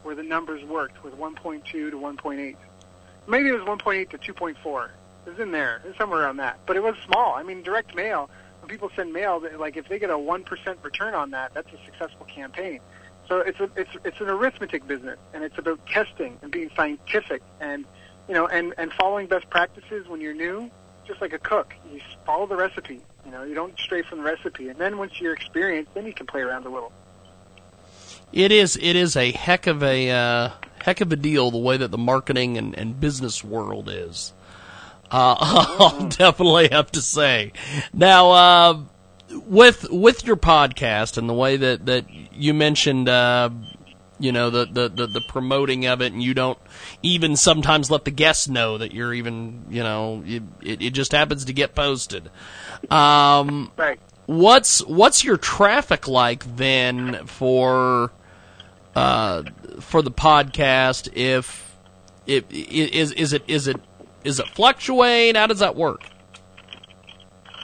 where the numbers worked with 1.2 to 1.8. Maybe it was 1.8 to 2.4. It was in there. Was somewhere around that. But it was small. I mean, direct mail, when people send mail, like if they get a 1% return on that, that's a successful campaign. So it's a, it's it's an arithmetic business, and it's about testing and being scientific, and you know, and and following best practices when you're new, just like a cook. You follow the recipe. You know, you don't stray from the recipe, and then once you're experienced, then you can play around a little. It is it is a heck of a uh, heck of a deal the way that the marketing and, and business world is. Uh, I'll definitely have to say. Now, uh, with with your podcast and the way that that you mentioned, uh, you know, the, the the the promoting of it, and you don't even sometimes let the guests know that you're even, you know, it it, it just happens to get posted. Um, right. What's what's your traffic like then for for the podcast? If if is is it is it is it fluctuate? How does that work?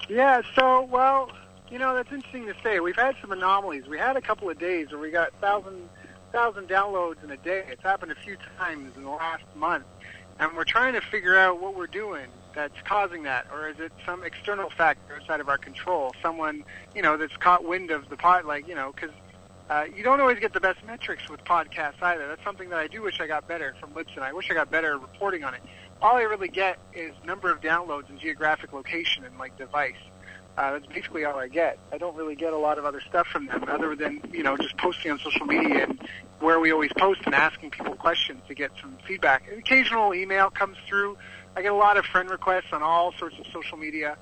Yeah, so well, you know that's interesting to say. We've had some anomalies. We had a couple of days where we got thousand thousand downloads in a day. It's happened a few times in the last month, and we're trying to figure out what we're doing that's causing that, or is it some external factor outside of our control? Someone you know that's caught wind of the pot, like you know, because uh, you don't always get the best metrics with podcasts either. That's something that I do wish I got better from Libsyn. I wish I got better reporting on it. All I really get is number of downloads and geographic location and like device. Uh, that's basically all I get. I don't really get a lot of other stuff from them other than, you know, just posting on social media and where we always post and asking people questions to get some feedback. An occasional email comes through. I get a lot of friend requests on all sorts of social media.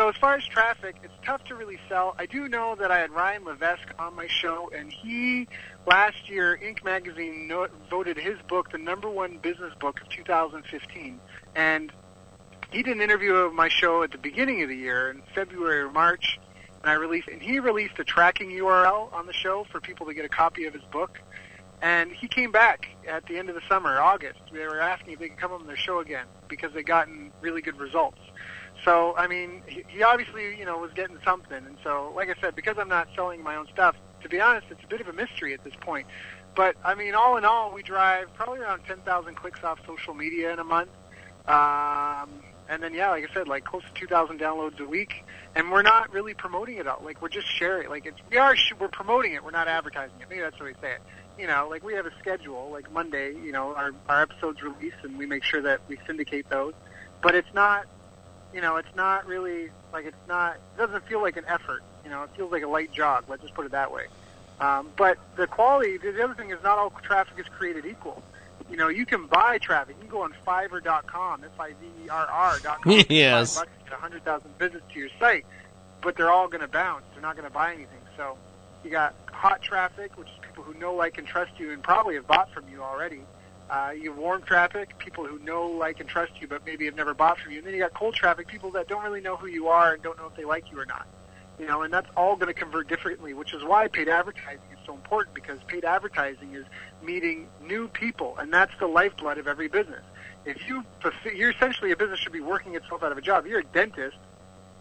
So as far as traffic, it's tough to really sell. I do know that I had Ryan Levesque on my show, and he last year Inc. magazine no- voted his book the number one business book of 2015, and he did an interview of my show at the beginning of the year in February or March, and I released and he released a tracking URL on the show for people to get a copy of his book. And he came back at the end of the summer, August. They were asking if they could come on their show again because they gotten really good results. So, I mean, he, obviously, you know, was getting something. And so, like I said, because I'm not selling my own stuff, to be honest, it's a bit of a mystery at this point. But, I mean, all in all, we drive probably around 10,000 clicks off social media in a month. Um, and then, yeah, like I said, like close to 2,000 downloads a week. And we're not really promoting it all. Like, we're just sharing. Like, it's, we are, we're promoting it. We're not advertising it. Maybe that's the way to say it you know, like we have a schedule, like Monday, you know, our, our episodes release and we make sure that we syndicate those. But it's not, you know, it's not really, like it's not, it doesn't feel like an effort. You know, it feels like a light jog, let's just put it that way. Um, but the quality, the other thing is not all traffic is created equal. You know, you can buy traffic. You can go on Fiverr.com, F-I-V-E-R-R dot com. Yes. Bucks, get 100,000 visits to your site, but they're all going to bounce. They're not going to buy anything. So you got hot traffic, which is people who know, like, and trust you and probably have bought from you already. Uh, you have warm traffic, people who know, like, and trust you, but maybe have never bought from you. And then you got cold traffic, people that don't really know who you are and don't know if they like you or not. You know, and that's all going to convert differently, which is why paid advertising is so important because paid advertising is meeting new people, and that's the lifeblood of every business. If you, you're essentially a business should be working itself out of a job. You're a dentist,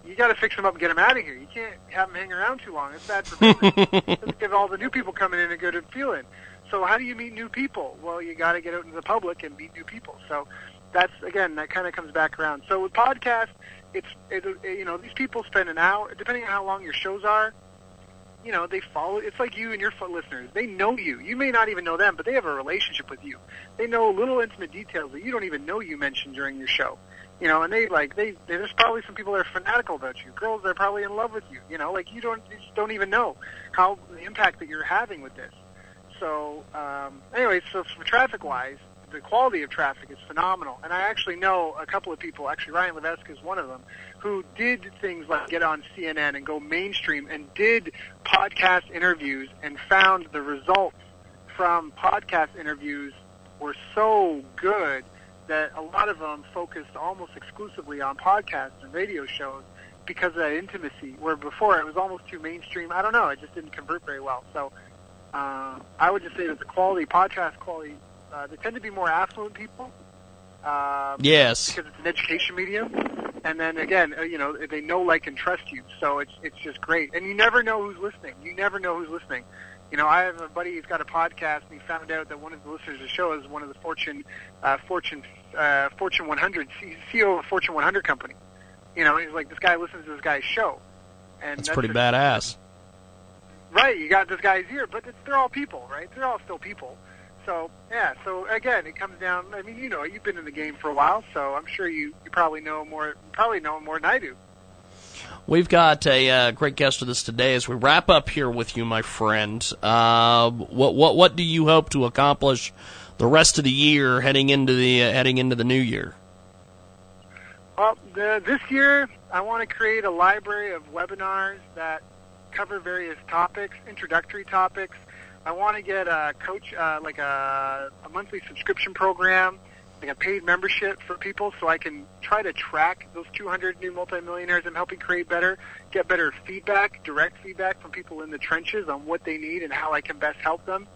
you got to fix them up and get them out of here. You can't have them hang around too long. It's bad for business. Doesn't give all the new people coming in a good feeling. So how do you meet new people? Well, you got to get out into the public and meet new people. So that's again that kind of comes back around. So with podcasts, it's it, you know these people spend an hour depending on how long your shows are. You know they follow. It's like you and your listeners. They know you. You may not even know them, but they have a relationship with you. They know little intimate details that you don't even know you mentioned during your show. You know, and they like they there's probably some people that are fanatical about you. Girls that are probably in love with you. You know, like you don't you just don't even know how the impact that you're having with this. So um, anyway, so traffic wise, the quality of traffic is phenomenal. And I actually know a couple of people, actually Ryan Levesque is one of them, who did things like get on CNN and go mainstream and did podcast interviews and found the results from podcast interviews were so good that a lot of them focused almost exclusively on podcasts and radio shows because of that intimacy, where before it was almost too mainstream. I don't know, it just didn't convert very well. So uh, I would just say that the quality, podcast quality, uh, they tend to be more affluent people. Uh, Yes. Because it's an education medium. And then again, uh, you know, they know, like, and trust you. So it's it's just great. And you never know who's listening. You never know who's listening. You know, I have a buddy who's got a podcast, and he found out that one of the listeners of the show is one of the Fortune, uh, Fortune, uh, Fortune 100, C- CEO of a Fortune 100 company. You know, he's like, this guy listens to this guy's show. And That's pretty just- badass. Right, you got this guy's ear, but it's, they're all people, right? They're all still people. So yeah, so again, it comes down. I mean, you know, you've been in the game for a while, so I'm sure you you probably know more, probably know more than I do. We've got a uh, great guest with us today as we wrap up here with you, my friend. Uh, what what what do you hope to accomplish the rest of the year, heading into the uh, heading into the new year? Well, the, this year I want to create a library of webinars that cover various topics, introductory topics. I want to get a coach, uh, like a, a monthly subscription program, like a paid membership for people, so I can try to track those 200 new multimillionaires I'm helping create better, get better feedback, direct feedback from people in the trenches on what they need and how I can best help them.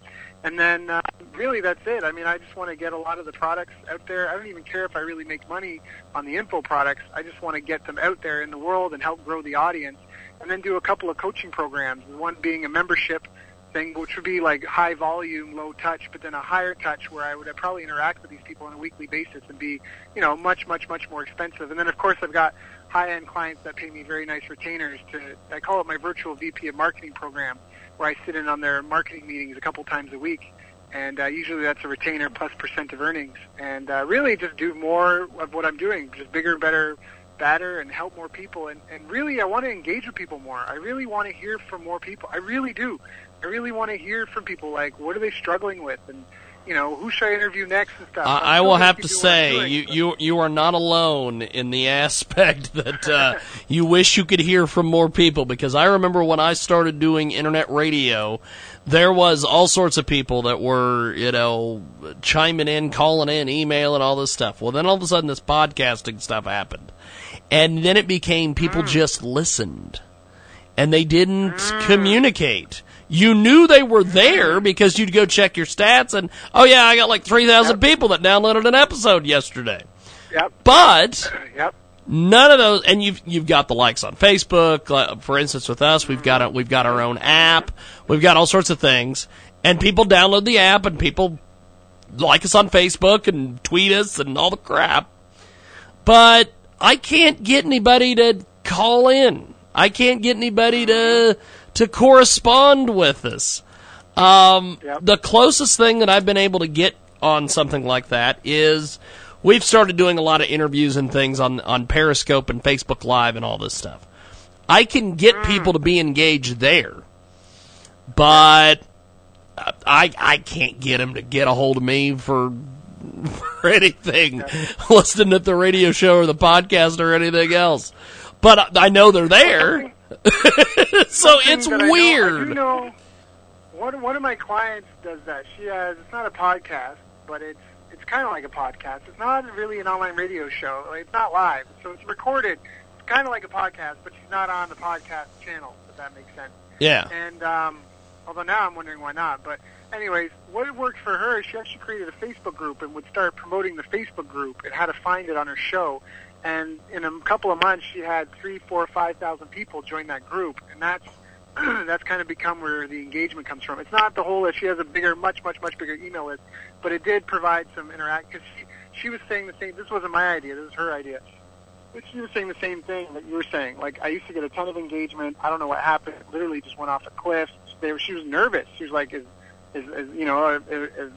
And then uh, really that's it. I mean, I just want to get a lot of the products out there. I don't even care if I really make money on the info products. I just want to get them out there in the world and help grow the audience. And then do a couple of coaching programs. One being a membership thing, which would be like high volume, low touch, but then a higher touch where I would probably interact with these people on a weekly basis and be, you know, much, much, much more expensive. And then of course I've got high-end clients that pay me very nice retainers to, I call it my virtual VP of marketing program, where I sit in on their marketing meetings a couple times a week. And uh, usually that's a retainer plus percent of earnings. And uh, really just do more of what I'm doing, just bigger, better, better, and help more people. And, and really I want to engage with people more. I really want to hear from more people. I really do. I really want to hear from people like what are they struggling with and you know who should I interview next and stuff. I, I will have to doing what I'm say doing, you, you you are not alone in the aspect that uh, you wish you could hear from more people because I remember when I started doing internet radio, there was all sorts of people that were you know chiming in, calling in, emailing, all this stuff. Well, then all of a sudden this podcasting stuff happened, and then it became people Mm. just listened and they didn't hmm. communicate. You knew they were there hmm. because you'd go check your stats and, oh yeah, I got like 3,000 people that downloaded an episode yesterday. Yep. But Yep. none of those, and you've you've got the likes on Facebook. Uh, for instance, with us, we've got a, we've got our own app. We've got all sorts of things, and people download the app and people like us on Facebook and tweet us and all the crap. But I can't get anybody to call in. I can't get anybody to to correspond with us. Um, The closest thing that I've been able to get on something like that is we've started doing a lot of interviews and things on on Periscope and Facebook Live and all this stuff. I can get people to be engaged there, but I I can't get them to get a hold of me for for anything, listening to the radio show or the podcast or anything else. But I- I know they're there, so it's that I know- I weird. know one one of my clients does that. She has it's not a podcast, but it's it's kind of like a podcast. It's not really an online radio show. It's not live, so it's recorded. It's kind of like a podcast, but she's not on the podcast channel. If that makes sense. Yeah. And um, although now I'm wondering why not. But anyways, what worked for her, is she actually created a Facebook group and would start promoting the Facebook group and how to find it on her show. And in a couple of months, she had three, four, five thousand people join that group, and that's that's kind of become where the engagement comes from. It's not the whole that she has a bigger, much, much, much bigger email list, but it did provide some interact. Because she, she was saying the same. This wasn't my idea. This was her idea. But she was saying the same thing that you were saying. Like I used to get a ton of engagement. I don't know what happened. It literally just went off a cliff. They were, she was nervous. She was like, is, is, is you know, are, are,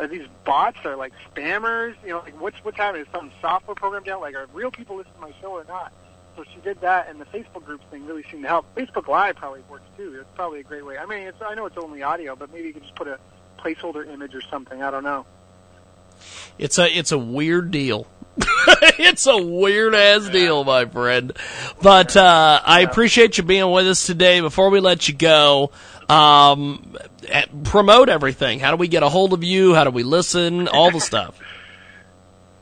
are these bots are like spammers? You know, like what's what's happening? Is some software program down? Like are real people listening to my show or not? So she did that, and the Facebook group thing really seemed to help. Facebook Live probably works too. It's probably a great way. I mean, it's I know it's only audio, but maybe you could just put a placeholder image or something. I don't know. It's a it's a weird deal. it's a weird ass deal, my friend. But uh, I appreciate you being with us today. Before we let you go, um, eh, promote everything. How do we get a hold of you? How do we listen? All the stuff.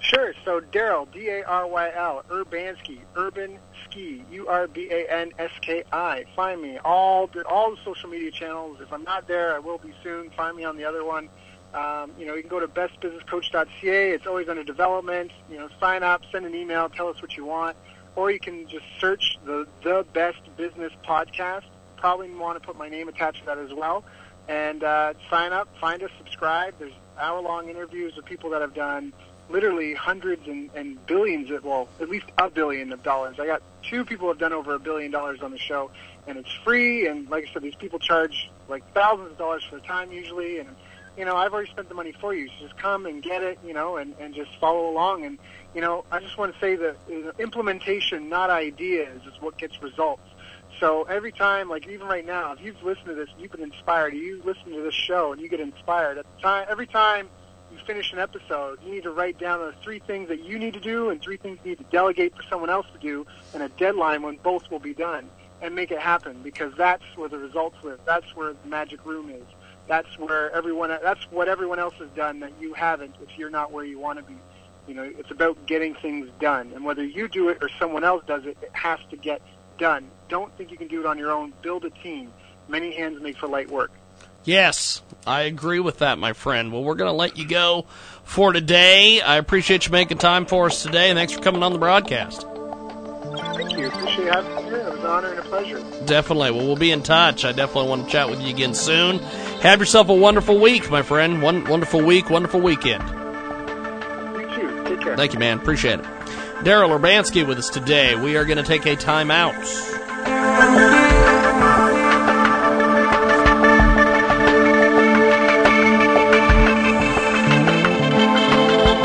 Sure. So Daryl, D A R Y L, Urbanski, Urban Ski, U R B A N S K I. Find me all the all the social media channels. If I'm not there, I will be soon. Find me on the other one. Um, you know, you can go to bestbusinesscoach.ca. It's always under development. You know, sign up, send an email, tell us what you want, or you can just search the the Best Business Podcast. Probably want to put my name attached to that as well, and uh, sign up, find us, subscribe. There's hour-long interviews with people that have done literally hundreds and, and billions of, well, at least a billion of dollars. I got two people have done over a billion dollars on the show, and it's free. And like I said, these people charge like thousands of dollars for the time usually, and you know, I've already spent the money for you. So just come and get it, you know, and, and just follow along. And, you know, I just want to say that you know, implementation, not ideas, is what gets results. So every time, like even right now, if you've listened to this, you've been inspired, you listen to this show and you get inspired, at the time, every time you finish an episode, you need to write down the three things that you need to do and three things you need to delegate for someone else to do and a deadline when both will be done and make it happen because that's where the results live. That's where the magic room is. That's where everyone that's what everyone else has done that you haven't if you're not where you want to be. You know it's about getting things done and whether you do it or someone else does it it has to get done don't think you can do it on your own build a team many hands make for light work Yes, I agree with that, my friend. Well, we're going to let you go for today. I appreciate you making time for us today, and thanks for coming on the broadcast. Thank you. Appreciate having me here. It was an honor and a pleasure. Definitely. Well, we'll be in touch. I definitely want to chat with you again soon. Have yourself a wonderful week, my friend. One wonderful week, wonderful weekend. You too. Take care. Thank you, man. Appreciate it. Daryl Urbanski with us today. We are going to take a time out.